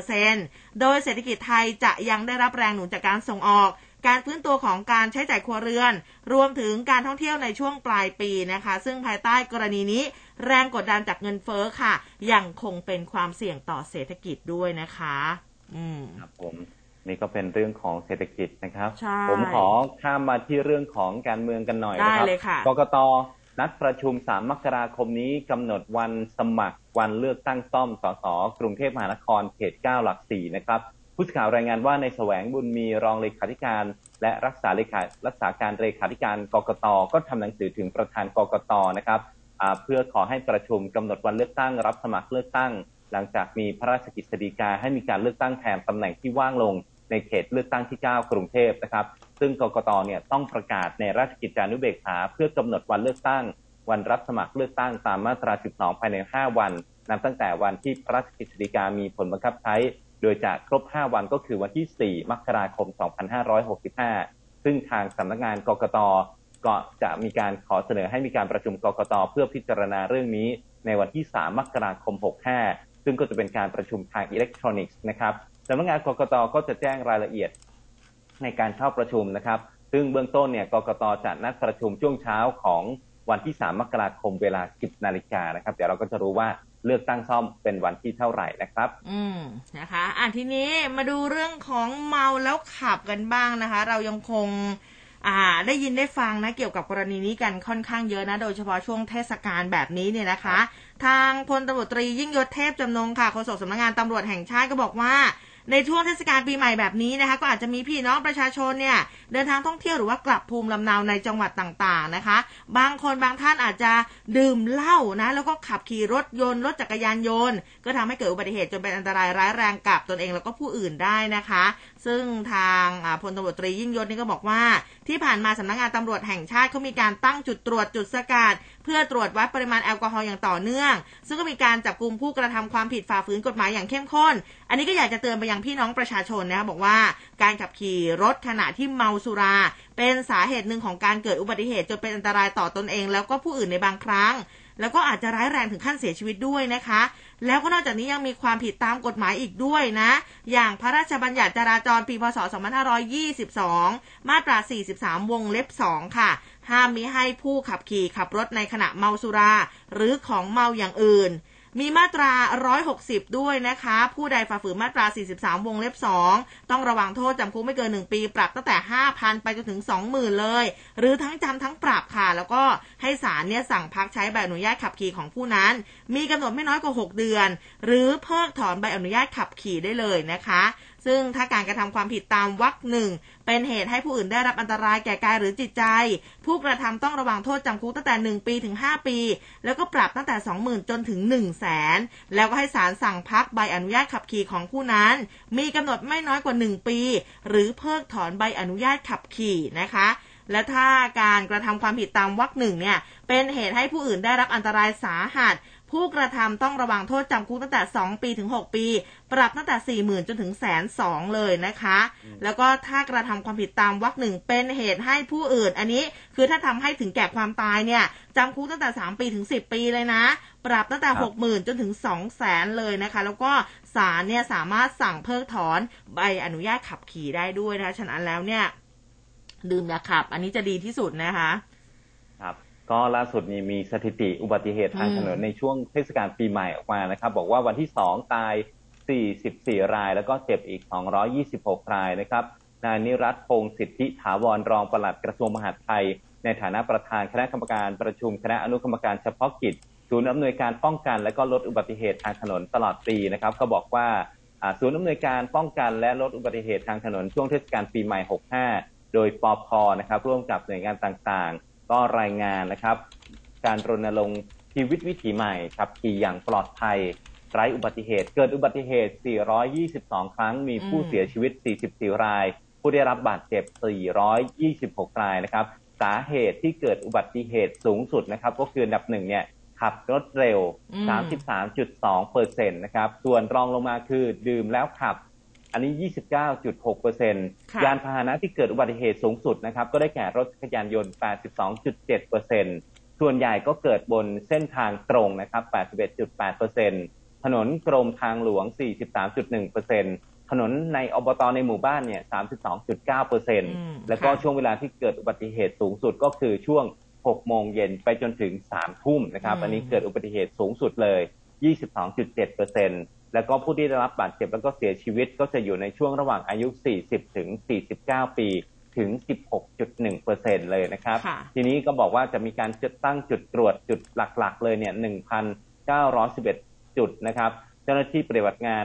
B: 3.7%โดยเศรษฐกิจไทยจะยังได้รับแรงหนุนจากการส่งออก การฟื้นตัวของการใช้จ่ายครัวเรือน รวมถึงการท่องเที่ยวในช่วงปลายปีนะคะ ซึ่งภายใต้กรณีนี้ แรงกดดันจากเงินเฟ้อค่ะ ยังคงเป็นความเสี่ยงต่อเศรษฐกิจด้วยนะคะ อืม
C: ครับผมนี่ก็เป็นเรื่องของเศรษฐกิจนะครับ ผมขอข้ามมาที่เรื่องของการเมืองกันหน่อยนะครับกกตนัดประชุม 3 มกราคมนี้กำหนดวันสมัครวันเลือกตั้งซ่อมสสกรุงเทพมหานครเขต 9 หลัก 4 นะครับ ผู้สื่อข่าวรายงานว่าในแสวงบุญมีรองเลขาธิการ และรักษาเลขารักษาการเลขาธิการกกตก็ทำหนังสือถึงประธานกกตนะครับ เพื่อขอให้ประชุมกำหนดวันเลือกตั้งรับสมัครเลือกตั้ง หลังจากมีพระราชกิจสีกาให้มีการเลือกตั้งแทนตำแหน่งที่ว่างลงในเขตเลือกตั้งที่ 9 กรุงเทพนะครับ ซึ่งกกตเนี่ยต้องประกาศในราชกิจจานุเบกษา เพื่อกำหนดวันเลือกตั้ง วันรับสมัครเลือกตั้งตามมาตรา 12 ภายใน 5 วันนับตั้งแต่วันที่พระราชกิจสีกามีผลบังคับใช้ โดยจะครบ 5 วันก็คือวันที่ 4 มกราคม 2565 ซึ่งทางสำนักงานกกต ก็จะมีการขอเสนอให้มีการประชุมกกตเพื่อพิจารณาเรื่องนี้ ในวันที่ 3 มกราคม 65 ซึ่งก็จะเป็นการประชุมทางอิเล็กทรอนิกส์นะครับสำนักงานกกตก็จะแจ้งรายละเอียดในการเข้าประชุมนะครับ ซึ่งเบื้องต้นเนี่ยกกตจะนัดประชุมช่วงเช้าของวันที่ 3 มกราคมเวลา 10 นาฬิกานะครับ เดี๋ยวเราก็จะรู้ว่าเลือกตั้งซ่อมเป็นวันที่เท่าไหร่นะครับ
B: อืมนะคะ อะทีนี้มาดูเรื่องของเมาแล้วขับกันบ้างนะคะ เรายังคง อ่าได้ยินได้ฟังนะเกี่ยวกับกรณีนี้กันค่อนข้างเยอะนะ โดยเฉพาะช่วงเทศกาลแบบนี้เนี่ยนะคะ ทางพลตำรวจตรียิ่งยศเทพจำนงค่ะโฆษกสำนักงานตำรวจแห่งชาติก็บอกว่า ในช่วงเทศกาลปีใหม่แบบนี้นะคะ ก็อาจจะมีพี่น้องประชาชนเนี่ยเดินทางท่องเที่ยวหรือว่ากลับภูมิลำเนาในจังหวัดต่างๆนะคะ บางคนบางท่านอาจจะดื่มเหล้านะ แล้วก็ขับขี่รถยนต์รถจักรยานยนต์ ก็ทำให้เกิดอุบัติเหตุจนเป็นอันตรายร้ายแรงกับตนเองแล้วก็ผู้อื่นได้นะคะ ซึ่งทางพลตำรวจตรียิ่งยศนี่ก็บอกว่า ที่ผ่านมาสำนักงงานตำรวจแห่งชาติเขามีการตั้งจุดตรวจจุดสกัด พื่อตรวจวัดปริมาณแอลกอฮอล์อย่างต่อเนื่อง ซึ่งก็มีการจับกลุ่มผู้กระทำความผิดฝ่าฝืนกฎหมายอย่างเข้มข้น อันนี้ก็อยากจะเตือนไปยังพี่น้องประชาชนนะคะบอกว่าการขับขี่รถขณะที่เมาสุรา เป็นสาเหตุหนึ่งของการเกิดอุบัติเหตุจนเป็นอันตรายต่อตอนเอง แล้วก็ผู้อื่นในบางครั้ง แล้วก็อาจจะร้ายแรงถึงขั้นเสียชีวิตด้วยนะคะ แล้วก็นอกจากนี้ยังมีความผิดตามกฎหมายอีกด้วยนะ อย่างพระราชบัญญัติจราจรปีพศ 2522 มาตรา 43 วงเล็บ 2 ค่ะ ห้ามมิให้ผู้ขับขี่ขับรถในขณะเมาสุรา หรือของเมาอย่างอื่น มีมาตรา 160 ด้วยนะคะ ผู้ใดฝ่าฝืนมาตรา 43 วงเล็บ 2 ต้องระวังโทษจำคุกไม่เกิน 1 ปีปรับตั้งแต่ 5,000 ไปจนถึง 20,000 เลย หรือทั้งจำทั้งปรับค่ะ แล้วก็ให้ศาลเนี่ยสั่งพักใช้ใบอนุญาตขับขี่ของผู้นั้น มีกำหนดไม่น้อยกว่า 6 เดือน หรือเพิกถอนใบอนุญาตขับขี่ได้เลยนะคะ ซึ่งถ้าการกระทำความผิดตามวรรคหนึ่งเป็นเหตุให้ผู้อื่นได้รับอันตรายแก่กายหรือจิตใจ ผู้กระทำต้องระวังโทษจำคุกตั้งแต่ 1 ปีถึง 5 ปี แล้วก็ปรับตั้งแต่ 20,000 จนถึง 1 0 0 0 0แสนแล้วก็ให้ศาลสั่งพักใบอนุญาตขับขี่ของผู้นั้น มีกำหนดไม่น้อยกว่า 1 ปี หรือเพิกถอนใบอนุญาตขับขี่นะคะและถ้าการกระทำความผิดตามวรรคหนึ่งเนี่ยเป็นเหตุให้ผู้อื่นได้รับอันตรายสาหัส ผู้กระทำต้องระวังโทษจำคุกตั้งแต่ 2 ปีถึง 6 ปี ปรับตั้งแต่ 40,000 จนถึงแสนสองเลยนะคะ แล้วก็ถ้ากระทำความผิดตามวรรคหนึ่งเป็นเหตุให้ผู้อื่น อันนี้คือถ้าทำให้ถึงแก่ความตายเนี่ยจำคุกตั้งแต่ 3 ปีถึง 10 ปีเลยนะ ปรับตั้งแต่ 60,000 จนถึง 2 0 0แสนเลยนะคะ แล้วก็ศาลเนี่ยสามารถสั่งเพิกถอนใบอนุญาตขับขี่ได้ด้วยนะคะฉะนั้นแล้วเนี่ยดื่มยาขับ อันนี้จะดีที่สุดนะคะ
C: ครับ ก็ล่าสุดนี้มีสถิติอุบัติเหตุทางถนนในช่วงเทศกาลปีใหม่ออกมานะครับ บอกว่าวันที่2ตาย 44 ราย แล้วก็เจ็บอีก 226 รายนะครับ นายนิรัตพงศ์สิทธิถาวรรองปลัดกระทรวงมหาดไทย ในฐานะประธานคณะกรรมการประชุมคณะอนุกรรมการเฉพาะกิจศูนย์อำนวยการป้องกันและก็ลดอุบัติเหตุทางถนนตลอดปีนะครับ ก็บอกว่าศูนย์อำนวยการป้องกันและลดอุบัติเหตุทางถนนช่วงเทศกาลปีใหม่ 65 โดยปอพนะครับร่วมกับหน่วยงานต่างๆ ก็รายงานนะครับ การรณรงค์ชีวิตวิถีใหม่ขับขี่อย่างปลอดภัยไร้อุบัติเหตุ เกิดอุบัติเหตุ 422 ครั้ง มีผู้เสียชีวิต 44 ราย ผู้ได้รับบาดเจ็บ 426 รายนะครับ สาเหตุที่เกิดอุบัติเหตุสูงสุดนะครับ ก็คืออันดับหนึ่งเนี่ยขับรถเร็ว 33.2เปอร์เซ็นต์นะครับ ส่วนรองลงมาคือดื่มแล้วขับ อันนี้ 29.6เปอร์เซ็นต์ยานพาหนะที่เกิดอุบัติเหตุสูงสุดนะครับ ก็ได้แก่รถจักรยานยนต์ 82.7เปอร์เซ็นต์ส่วนใหญ่ก็เกิดบนเส้นทางตรงนะครับ 81.8%ถนนกรมทางหลวง 43.1%ถนนในอบตในหมู่บ้านเนี่ย 32.9%แล้วก็ช่วงเวลาที่เกิดอุบัติเหตุสูงสุดก็คือช่วง 6 โมงเย็นไปจนถึง 3 ทุ่มนะครับ อันนี้เกิดอุบัติเหตุสูงสุดเลย 22.7% แล้วก็ผู้ที่ได้รับบาดเจ็บแล้วก็เสียชีวิตก็จะอยู่ในช่วงระหว่างอายุ 40 ถึง 49 ปีถึง 16.1เปอร์เซ็นเลยนะครับ ทีนี้ก็บอกว่าจะมีการจัดตั้งจุดตรวจจุดหลักๆ เลยเนี่ย 1,911 จุดนะครับ เจ้าหน้าที่ปฏิบัติงาน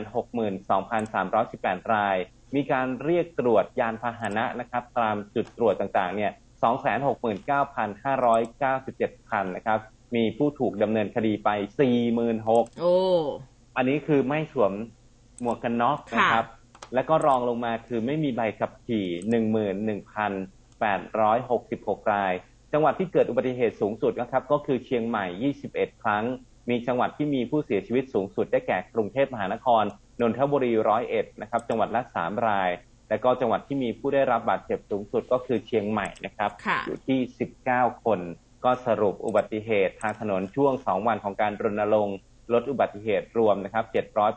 C: 62,318 ราย มีการเรียกตรวจยานพาหนะนะครับ ตามจุดตรวจต่างๆ เนี่ย 269,597 คันนะครับ มีผู้ถูกดำเนินคดีไป 46,000โอ้ อันนี้คือไม่สวมหมวกกันน็อกนะครับ แล้วก็รองลงมาคือไม่มีใบขับขี่11,866ราย จังหวัดที่เกิดอุบัติเหตุสูงสุดนะครับ ก็คือเชียงใหม่21ครั้ง มีจังหวัดที่มีผู้เสียชีวิตสูงสุดได้แก่กรุงเทพมหานคร นนทบุรีร้อยเอ็ดนะครับ จังหวัดละ3ราย และก็จังหวัดที่มีผู้ได้รับบาดเจ็บสูงสุดก็คือเชียงใหม่นะครับ อยู่ที่19คน ก็สรุปอุบัติเหตุทางถนนช่วง2วันของการรณรงค์ ลดอุบัติเหตุรวมนะครับ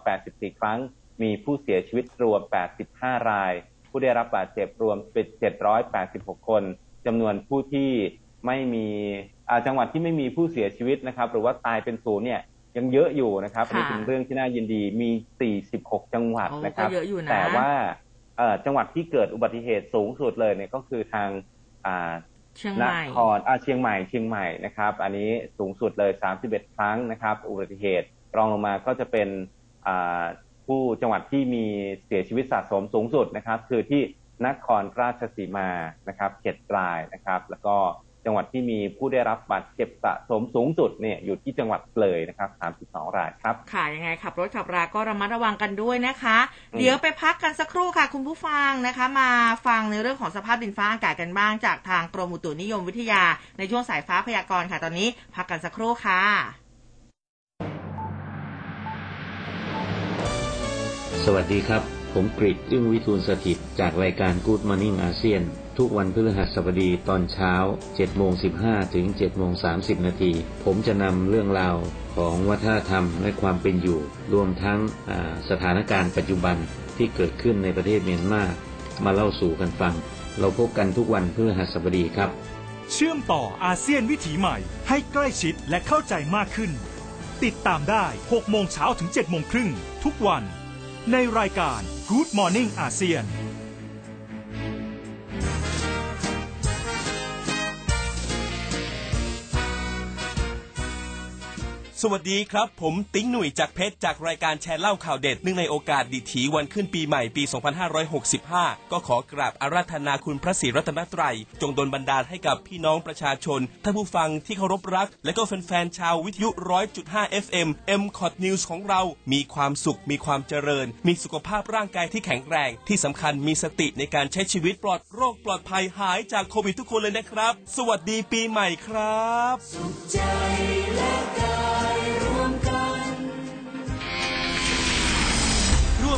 C: 784 ครั้ง มีผู้เสียชีวิตรวม 85 ราย ผู้ได้รับบาดเจ็บรวมเป็น786 คนจำนวนผู้ที่ไม่มีจังหวัดที่ไม่มีผู้เสียชีวิตนะครับ หรือว่าตายเป็นศูนย์เนี่ยยังเยอะอยู่นะครับนี่เป็นเรื่องที่น่ายินดีมี 46 จังหวัดนะครับแต่ว่าจังหวัดที่เกิดอุบัติเหตุสูงสุดเลยเนี่ยก็คือทาง นครเชียงใหม่เชียงใหม่นะครับ อันนี้สูงสุดเลย31ครั้งนะครับ อุบัติเหตุรองลงมาก็จะเป็นผู้จังหวัดที่มีเสียชีวิตสะสมสูงสุดนะครับ คือที่นครราชสีมานะครับเจ็ดรายนะครับ แล้วก็ จังหวัดที่มีผู้ได้รับบาดเจ็บสะสมสูงสุดเนี่ยอยู่ที่จังหวัดเลยนะครับ32รายครับ
B: ค่ะ ยังไงขับรถขับราก็ระมัดระวังกันด้วยนะคะ เดี๋ยวไปพักกันสักครู่ค่ะ คุณผู้ฟังนะคะ มาฟังในเรื่องของสภาพดินฟ้าอากาศกันบ้างจากทางกรมอุตุนิยมวิทยาในช่วงสายฟ้าพยากรณ์ค่ะ ตอนนี้พักกันสักครู่ค่ะ
D: สวัสดีครับ ผมกริชอึ้งวิทูลสถิตจากรายการ Good Morning อาเซียน ทุกวันพฤหัสบดีตอนเช้า7โมง15 ถึง7โมง30 นาที ผมจะนำเรื่องราวของวัฒนธรรมและความเป็นอยู่ รวมทั้งสถานการณ์ปัจจุบันที่เกิดขึ้นในประเทศเมียนมา มาเล่าสู่กันฟัง เราพบกันทุกวันพฤหัสบดีครับ
E: เชื่อมต่ออาเซียนวิถีใหม่ ให้ใกล้ชิดและเข้าใจมากขึ้น ติดตามได้ 6 โมงเช้าถึง 7 โมงครึ่งทุกวัน ในรายการ Good Morning อาเซียน
F: สวัสดีครับ ผมติ้งหนุ่ยจากเพชรจากรายการแชร์เล่าข่าวเด็ดเนื่องในโอกาสดิถีวันขึ้นปีใหม่ปี 2565 ก็ขอกราบอาราธนาคุณพระศรีรัตนตรัย จงดลบันดาลให้กับพี่น้องประชาชนท่านผู้ฟังที่เคารพรัก และก็แฟนๆชาววิทยุ 100.5 FM m c o t News ของเรา มีความสุข มีความเจริญ มีสุขภาพร่างกายที่แข็งแรง ที่สำคัญมีสติในการใช้ชีวิตปลอดโรคปลอดภัยหายจากโควิดทุกคนเลยนะครับ สวัสดีปีใหม่ครับ
G: ร่วม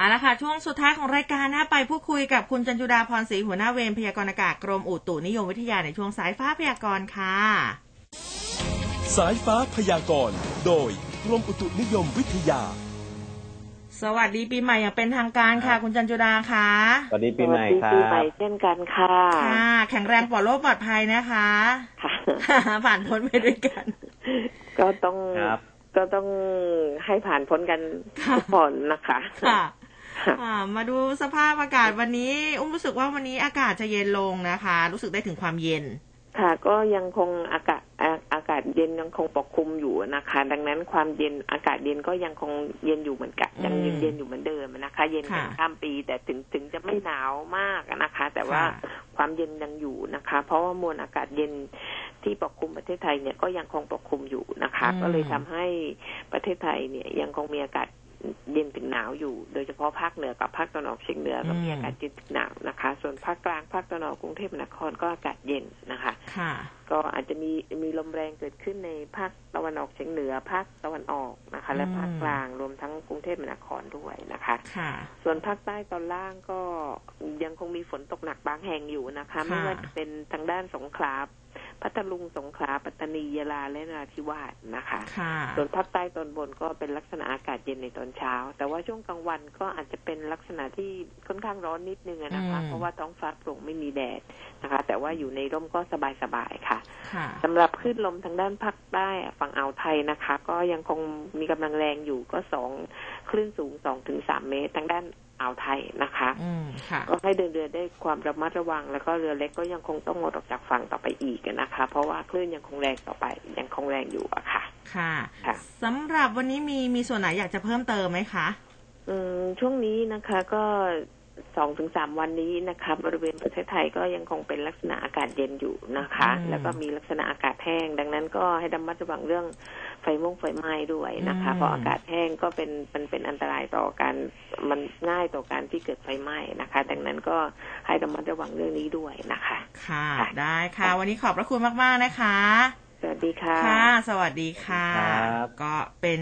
B: เอาละค่ะ ช่วงสุดท้ายของรายการนะไปพูดคุยกับคุณจันจุดาพรศรีหัวหน้าเวรพยากรณ์อากาศกรมอุตุนิยมวิทยาในช่วงสายฟ้าพยากรณ์ค่ะ
F: สายฟ้าพยากรณ์โดยกรมอุตุนิยมวิทยา
B: สวัสดีปีใหม่อย่างเป็นทางการค่ะ คุณจันจุดาค่ะ
C: สวัสดีปีใหม่ครั
H: ปีใหม่
C: บ
H: เช่นกันค่ะ
B: ค่ะ แข็งแรงปลอดโรคปลอดภัยนะคะ
H: ค่ะ
B: ผ่านพ้นไปด้วยกัน
H: ก็ต้อง
C: ครับ
H: ก็ต้องให้ผ่านพ้นกัน
B: ค่ะ
H: ทุกคนนะคะ
B: ค่ะ
H: ค่ะ
B: อ่า มาดูสภาพอากาศวันนี้ อุ้มรู้สึกว่าวันนี้อากาศจะเย็นลงนะคะ รู้สึกได้ถึงความเย็น
H: ค่ะก็ยังคงอากาศอาอากาศเย็นยังคงปกคลุมอยู่นะคะ ดังนั้นความเย็นอากาศเย็นก็ยังคงเย็นอยู่เหมือนกัน
B: อืม
H: ยังยังเย็นอยู่เหมือนเดิมนะคะ เย็นกัน
B: ค่ะ
H: ข้ามปีแต่ถึงถึงจะไม่หนาวมากนะคะ แต่ว่า
B: ค่ะ
H: ความเย็นยังอยู่นะคะ เพราะว่ามวลอากาศเย็นที่ปกคลุมประเทศไทยเนี่ยก็ยังคงปกคลุมอยู่นะคะ
B: อืม
H: ก็เลยทำให้ประเทศไทยเนี่ยยังคงมีอากาศ เย็นถึงหนาวอยู่ โดยเฉพาะภาคเหนือกับภาคตะวันออกเฉียงเหนือก็มีอากาศเย็นถึงหนาวนะคะ ส่วนภาคกลางภาคตะวันออกกรุงเทพมหานครก็อากาศเย็นนะคะ
B: ค่ะ
H: ก็อาจจะมีมีลมแรงเกิดขึ้นในภาคตะวันออกเฉียงเหนือ ภาคตะวันออกนะคะ และ
B: อืม
H: ภาคกลางรวมทั้งกรุงเทพมหานครด้วยนะคะ
B: ค่ะ
H: ส่วนภาคใต้ตอนล่างก็ยังคงมีฝนตกหนักบางแห่งอยู่นะคะ ไม่ว่าจะเป็นทางด้านสงขลา พัทลุงสงขลาปัตตานียะลาและนราธิวาสนะคะ
B: ค่ะ
H: ส่วนภาคใต้ตอนบนก็เป็นลักษณะอากาศเย็นในตอนเช้า แต่ว่าช่วงกลางวันก็อาจจะเป็นลักษณะที่ค่อนข้างร้อนนิดนึงอะนะคะ
B: อืม
H: เพราะว่าท้องฟ้าโปร่งไม่มีแดดนะคะ แต่ว่าอยู่ในร่มก็สบายๆค่ะ
B: ค่ะ
H: สำหรับคลื่นลมทางด้านภาคใต้ฝั่งอ่าวไทยนะคะ ก็ยังคงมีกำลังแรงอยู่ก็สองคลื่นสูงสองถึงสามเมตร ทางด้าน อ่าวไทยนะคะ
B: อืมค่ะ
H: ก็ให้เดินเรือได้วยความระมัดระวัง แล้วก็เรือเล็กก็ยังคงต้องงดออกจากฝั่งต่อไปอีกนะคะ เพราะว่าคลื่นยังคงแรงต่อไปยังคงแรงอยู่อะค่ะ
B: ค่ะ
H: ค่ะ
B: สำหรับวันนี้มีมีส่วนไหนอยากจะเพิ่มเติมไหมคะ
H: อืมช่วงนี้นะคะก็ สองถึงสามวันนี้นะคะบริเวณประเทศไทยก็ยังคงเป็นลักษณะอากาศเย็นอยู่นะคะ
B: อืม
H: แล้วก็มีลักษณะอากาศแห้ง ดังนั้นก็ให้ระมัดระวังเรื่องไฟม่งไฟไหม้ด้วยนะคะ
B: อืม
H: เพราะอากาศแห้งก็เป็นมันเป็นอันตรายต่อการมันง่ายต่อการที่เกิดไฟไหม้นะคะ ดังนั้นก็ให้ระมัดระวังเรื่องนี้ด้วยนะคะ
B: ค่ะ
H: ค่ะ
B: ได้ค่ะ วันนี้ขอบพระคุณมาก ๆ นะคะ
H: สวัสดีค่ะ
B: ค่ะ สวัสดีค่ะ
C: ครับ
B: ก็เป็น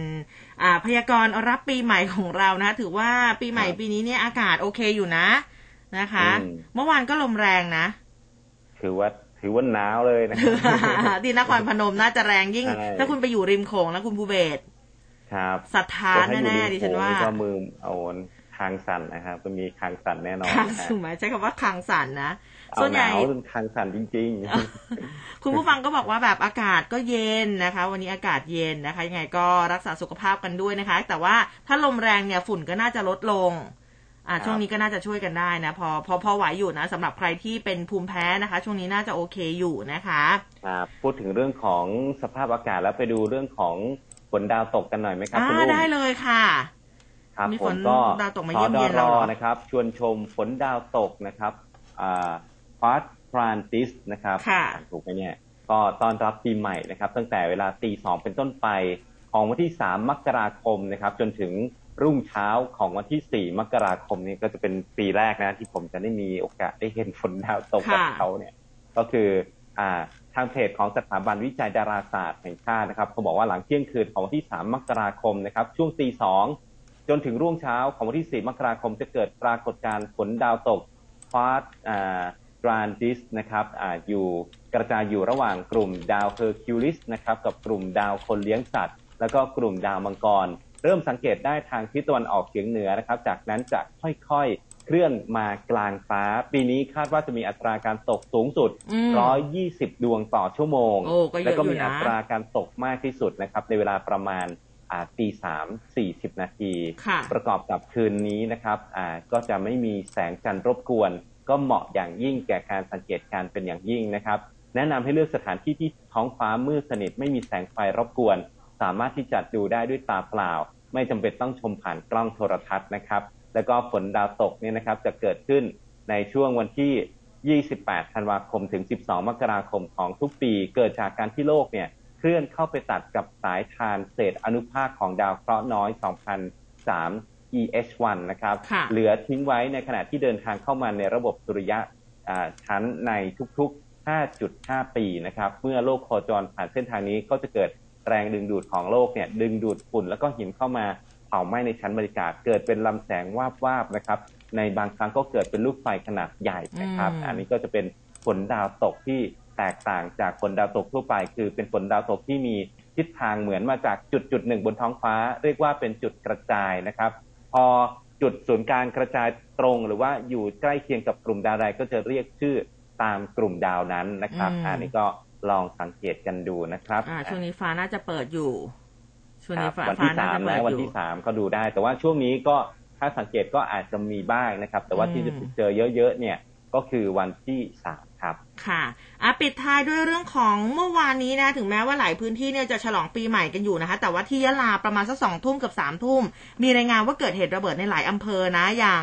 B: อ่าพยากรณ์รับปีใหม่ของเรานะ ถือว่าปีใหม่ปีนี้เนี่ยอากาศโอเคอยู่นะนะคะ
C: อืม
B: เมื่อวานก็ลมแรงนะ
C: ถือว่าถือว่าหนาวเลยนะครับ
B: ที่นครพนมน่าจะแรงยิ่ง
C: ใช่
B: ถ้าคุณไปอยู่ริมโขงแล้วคุณภูเบศร
C: ครับ
B: ศรัทธา
C: ก็ให้อยู่
B: แน่
C: ใๆ
B: ดิฉันว่า
C: โถงก็มือเอาคางสั่นนะครับก็มีคางสั่นแน่นอน
B: คาง
C: นะฮะ
B: สูงไหมใช้คำว่าคางสั่นนะ
C: เอา
B: ส่วน
C: ห
B: ใหญ่
C: นาวจนคางสั่นจริง
B: คุณผู้ฟังก็บอกว่าแบบอากาศก็เย็นนะคะ วันนี้อากาศเย็นนะคะ ยังไงก็รักษาสุขภาพกันด้วยนะคะ แต่ว่าถ้าลมแรงเนี่ยฝุ่นก็น่าจะลดลงอ่า
C: ครับ
B: ช่วงนี้ก็น่าจะช่วยกันได้นะ พอพอพอไหวอยู่นะสำหรับใครที่เป็นภูมิแพ้นะคะ ช่วงนี้น่าจะโอเคอยู่นะคะ
C: ๆครับพูดถึงเรื่องของสภาพอากาศแล้วไปดูเรื่องของฝนดาวตกกันหน่อยไหมครับ
B: อ่า
C: คุณอุ้ม
B: ได้เลยค่ะ
C: ครับ
B: มี
C: ผ
B: ฝ
C: ม
B: น
C: ก็
B: ดาวตกมา
C: ส
B: เยี่ยม
C: ด
B: เยียนเราเหรอ
C: นะครับ ชวนชมฝนดาวตกนะครับอ่า ฟาสฟรานติสนะครับ
B: ค่ะ
C: ถูกไหมเนี่ยก็ต้อนรับปีใหม่นะครับ ตั้งแต่เวลาตีสองเป็นต้นไปของวันที่สามมกราคมนะครับ จนถึงรุ่งเช้าของวันที่สี่มกราคมนี้ก็จะเป็นปีแรกนะที่ผมจะได้มีโอกาสได้เห็นฝนดาวตกกับ
B: ค่ะ
C: เขาเนี่ย ก็คืออ่าทางเพจของสถาบันวิจัยดาราศาสตร์แห่งชาตินะครับเขาบอกว่าหลังเที่ยงคืนของวันที่3มกราคมนะครับ ช่วงตีสองจนถึงรุ่งเช้าของวันที่4มกราคมจะเกิดปรากฏการณ์ฝนดาวตกควอดรานติดส์นะครับออยู่กระจายอยู่ระหว่างกลุ่มดาวเฮอร์คิวลิสนะครับกับกลุ่มดาวคนเลี้ยงสัตว์ แล้วก็กลุ่มดาวมังกร เริ่มสังเกตได้ทางทิศตะวันออกเฉียงเหนือนะครับ จากนั้นจะค่อยๆ เคลื่อนมากลางฟ้า ปีนี้คาดว่าจะมีอัตราการตกสูงสุด
B: อืม
C: 120 ดวงต่อชั่วโมง
B: โอ้ก็เยอะ
C: แล้วก็มี
B: อยู่นะ
C: อัตราการตกมากที่สุดนะครับในเวลาประมาณอ่าตีสามสี่สิบนาที
B: ค่ะ
C: ประกอบกับคืนนี้นะครับอ่าก็จะไม่มีแสงจันทร์รบกวน ก็เหมาะอย่างยิ่งแก่การสังเกตการเป็นอย่างยิ่งนะครับ แนะนำให้เลือกสถานที่ที่ท้องฟ้ามืดสนิทไม่มีแสงไฟรบกวน สามารถที่จะดูได้ด้วยตาเปล่า ไม่จำเป็นต้องชมผ่านกล้องโทรทัศน์นะครับ แล้วก็ฝนดาวตกเนี่ยนะครับจะเกิดขึ้นในช่วงวันที่ 28 ธันวาคมถึง 12 มกราคมของทุกปี เกิดจากการที่โลกเนี่ยเคลื่อนเข้าไปตัดกับสายทานเศษอนุภาคของดาวเคราะห์น้อย 2003 EH1 นะครับ
B: ค่ะ
C: เหลือทิ้งไว้ในขณะที่เดินทางเข้ามาในระบบสุริยะอ่าชั้นในทุกๆ 5.5 ปีนะครับ เมื่อโลกโคจรผ่านเส้นทางนี้ก็จะเกิดแรงดึงดูดของโลกเนี่ยดึงดูดฝุ่นแล้วก็หินเข้ามาเผาไหม้ในชั้นบรรยากาศเกิดเป็นลำแสงวาบวาบๆนะครับ ในบางครั้งก็เกิดเป็นลูกไฟขนาดใหญ่นะครับ
B: อืม
C: อันนี้ก็จะเป็นฝนดาวตกที่แตกต่างจากฝนดาวตกทั่วไป คือเป็นฝนดาวตกที่มีทิศทางเหมือนมาจากจุดจุดหนึ่งบนท้องฟ้า เรียกว่าเป็นจุดกระจายนะครับ พอจุดศูนย์กลารกระจายตรงหรือว่าอยู่ใกล้เคียงกับกลุ่มดาวใดก็จะเรียกชื่อตามกลุ่มดาวนั้นนะครับ
B: อืม
C: อันนี้ก็ลองสังเกตกันดูนะครับ
B: อ่าช่วงนี้ฟ้าน่าจะเปิดอยู่ช่วง
C: ครั
B: นี้
C: บ
B: ฟ้า
C: วัน
B: ฟ้า
C: ที่
B: น่า
C: สาม
B: จะเปิ
C: นะ
B: ด
C: วัน
B: อยู่
C: ที่สามก็ดูได้ แต่ว่าช่วงนี้ก็ถ้าสังเกตก็อาจจะมีบ้างนะครับ แต่ว่าที่จะ
B: อืม
C: เจอเยอะๆเนี่ยก็คือวันที่สามครับ
B: ค่ะอะปิดท้ายด้วยเรื่องของเมื่อวานนี้นะถึงแม้ว่าหลายพื้นที่เนี่ยจะฉลองปีใหม่กันอยู่นะคะ แต่ว่าที่ยะลาประมาณสักสองทุ่มกับสามทุ่ม มีรายงานว่าเกิดเหตุระเบิดในหลายอำเภอนะ อย่าง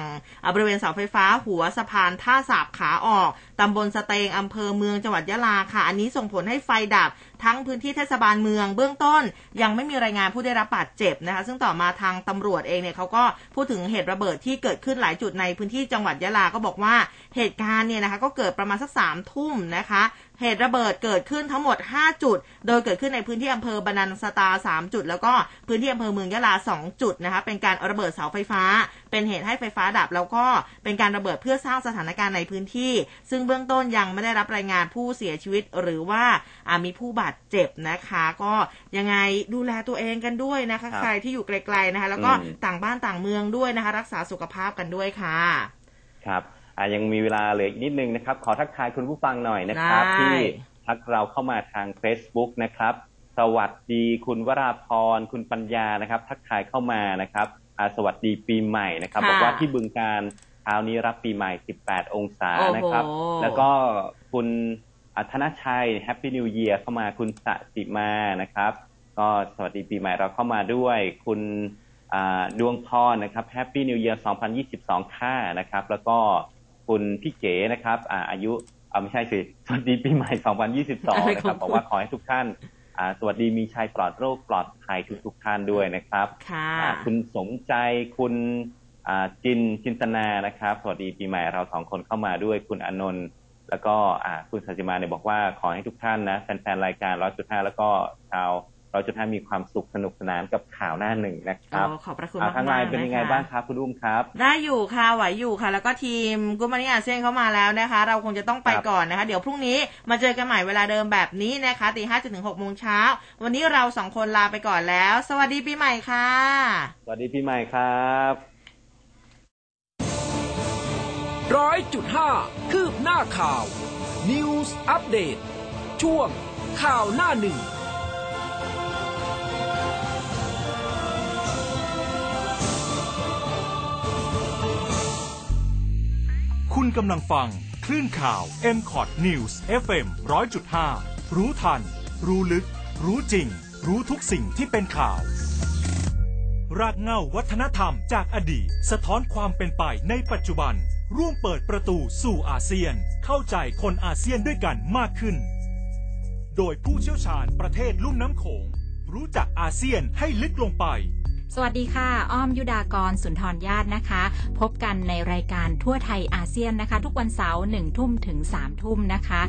B: บริเวณเสาไฟฟ้าหัวสะพานท่าสาบขาออกตำบลสเตงอำเภอเมืองจังหวัดยะลาค่ะ อันนี้ส่งผลให้ไฟดับทั้งพื้นที่เทศบาลเมือง เบื้องต้นยังไม่มีรายงานผู้ได้รับบาดเจ็บนะคะ ซึ่งต่อมาทางตำรวจเองเนี่ยเขาก็พูดถึงเหตุระเบิดที่เกิดขึ้นหลายจุดในพื้นที่จังหวัดยะลาก็บอกว่าเหตุการณ์เนี่ยนะคะก็เกิดประมาณสักสามทุ่มนะคะ เหตุระเบิดเกิดขึ้นทั้งหมด 5 จุด โดยเกิดขึ้นในพื้นที่อำเภอบานันสตา 3 จุด แล้วก็พื้นที่อำเภอเมืองยะลา 2 จุดนะคะ เป็นการระเบิดเสาไฟฟ้า เป็นเหตุให้ไฟฟ้าดับ แล้วก็เป็นการระเบิดเพื่อสร้างสถานการณ์ในพื้นที่ ซึ่งเบื้องต้นยังไม่ได้รับรายงานผู้เสียชีวิต หรือว่าอ่ามีผู้บาดเจ็บนะคะ ก็ยังไงดูแลตัวเองกันด้วยนะคะ
C: ครับ
B: ใครที่อยู่ไกลๆนะคะ แล้วก็
C: อืม
B: ต่างบ้านต่างเมืองด้วยนะคะ รักษาสุขภาพกันด้วยค่ะ
C: ครับ อ่ายังมีเวลาเหลืออีกนิดนึงนะครับ ขอทักทายคุณผู้ฟังหน่อยนะครับ
B: ได้
C: ที่ทักเราเข้ามาทาง Facebook นะครับ สวัสดีคุณวราพรคุณปัญญานะครับ ทักทายเข้ามานะครับอ่าสวัสดีปีใหม่นะครับ
B: ค่ะ
C: บอกว่าที่บึงการเช้านี้รับปีใหม่ 18 องศา
B: โอ้โห
C: นะครับแล้วก็คุณอัธนชัย Happy New Year เข้ามาคุณสสิมานะครับ ก็สวัสดีปีใหม่เราเข้ามาด้วย คุณอ่าดวงพรนะครับ Happy New Year 2022 ค่านะครับ แล้วก็ คุณพี่เก๋นะครับอ่าอายุอ่าไม่ใช่สิสวัสดีปีใหม่ 2022 นะครับบอกว่าขอให้ทุกท่านอ่าสวัสดีมีชัยปลอดโรคปลอดภัยทุกทุกๆท่านด้วยนะครับ
B: ค่ะ
C: อ่าคุณสมใจคุณอ่าจินจินตนานะครับ สวัสดีปีใหม่เราสองคนเข้ามาด้วยคุณอนนท์แล้วก็อ่าคุณสัจจิมาเนี่ยบอกว่าขอให้ทุกท่านนะแฟนๆรายการ100.5แล้วก็ชาว 100.5มีความสุขสนุกสนานกับข่าวหน้าหนึ่งนะครับ
B: อ๋อขอบพระคุณ
C: อ่ามา
B: กๆ
C: ทางไลน์เป็นยังไง
B: นะคะ
C: บ้างครับคุณอุ้มครับ
B: ได้อยู่ค่ะไหวอยู่ค่ะ แล้วก็ทีมกุมานิอาเซียนเข้ามาแล้วนะคะ เราคงจะต้องไป
C: ครับ
B: ก่อนนะคะ เดี๋ยวพรุ่งนี้มาเจอกันใหม่เวลาเดิมแบบนี้นะคะตีห้าจนถึงหกโมงเช้าวันนี้เราสองคนลาไปก่อนแล้ว สวัสดีปีใหม่ค่ะ
C: สวัสดีปีใหม่ครับ
A: ร้อยจุดห้าคืบหน้าข่าว News อัปเดตช่วงข่าวหน้าหนึ่ง
E: คุณกำลังฟัง คลื่นข่าว m c o t News FM 100.5 รู้ทัน รู้ลึก รู้จริง รู้ทุกสิ่งที่เป็นข่าว รากเหง้าวัฒนธรรมจากอดีต สะท้อนความเป็นไปในปัจจุบัน ร่วมเปิดประตูสู่อาเซียน เข้าใจคนอาเซียนด้วยกันมากขึ้น โดยผู้เชี่ยวชาญประเทศลุ่มน้ำโขง รู้จักอาเซียนให้ลึกลงไป
I: สวัสดีค่ะ อ้อมยุดากรสุนทรญาตินะคะ พบกันในรายการทั่วไทยอาเซียนนะคะ ทุกวันเสาร์หนึ่งทุ่มถึงสามทุ่มนะคะ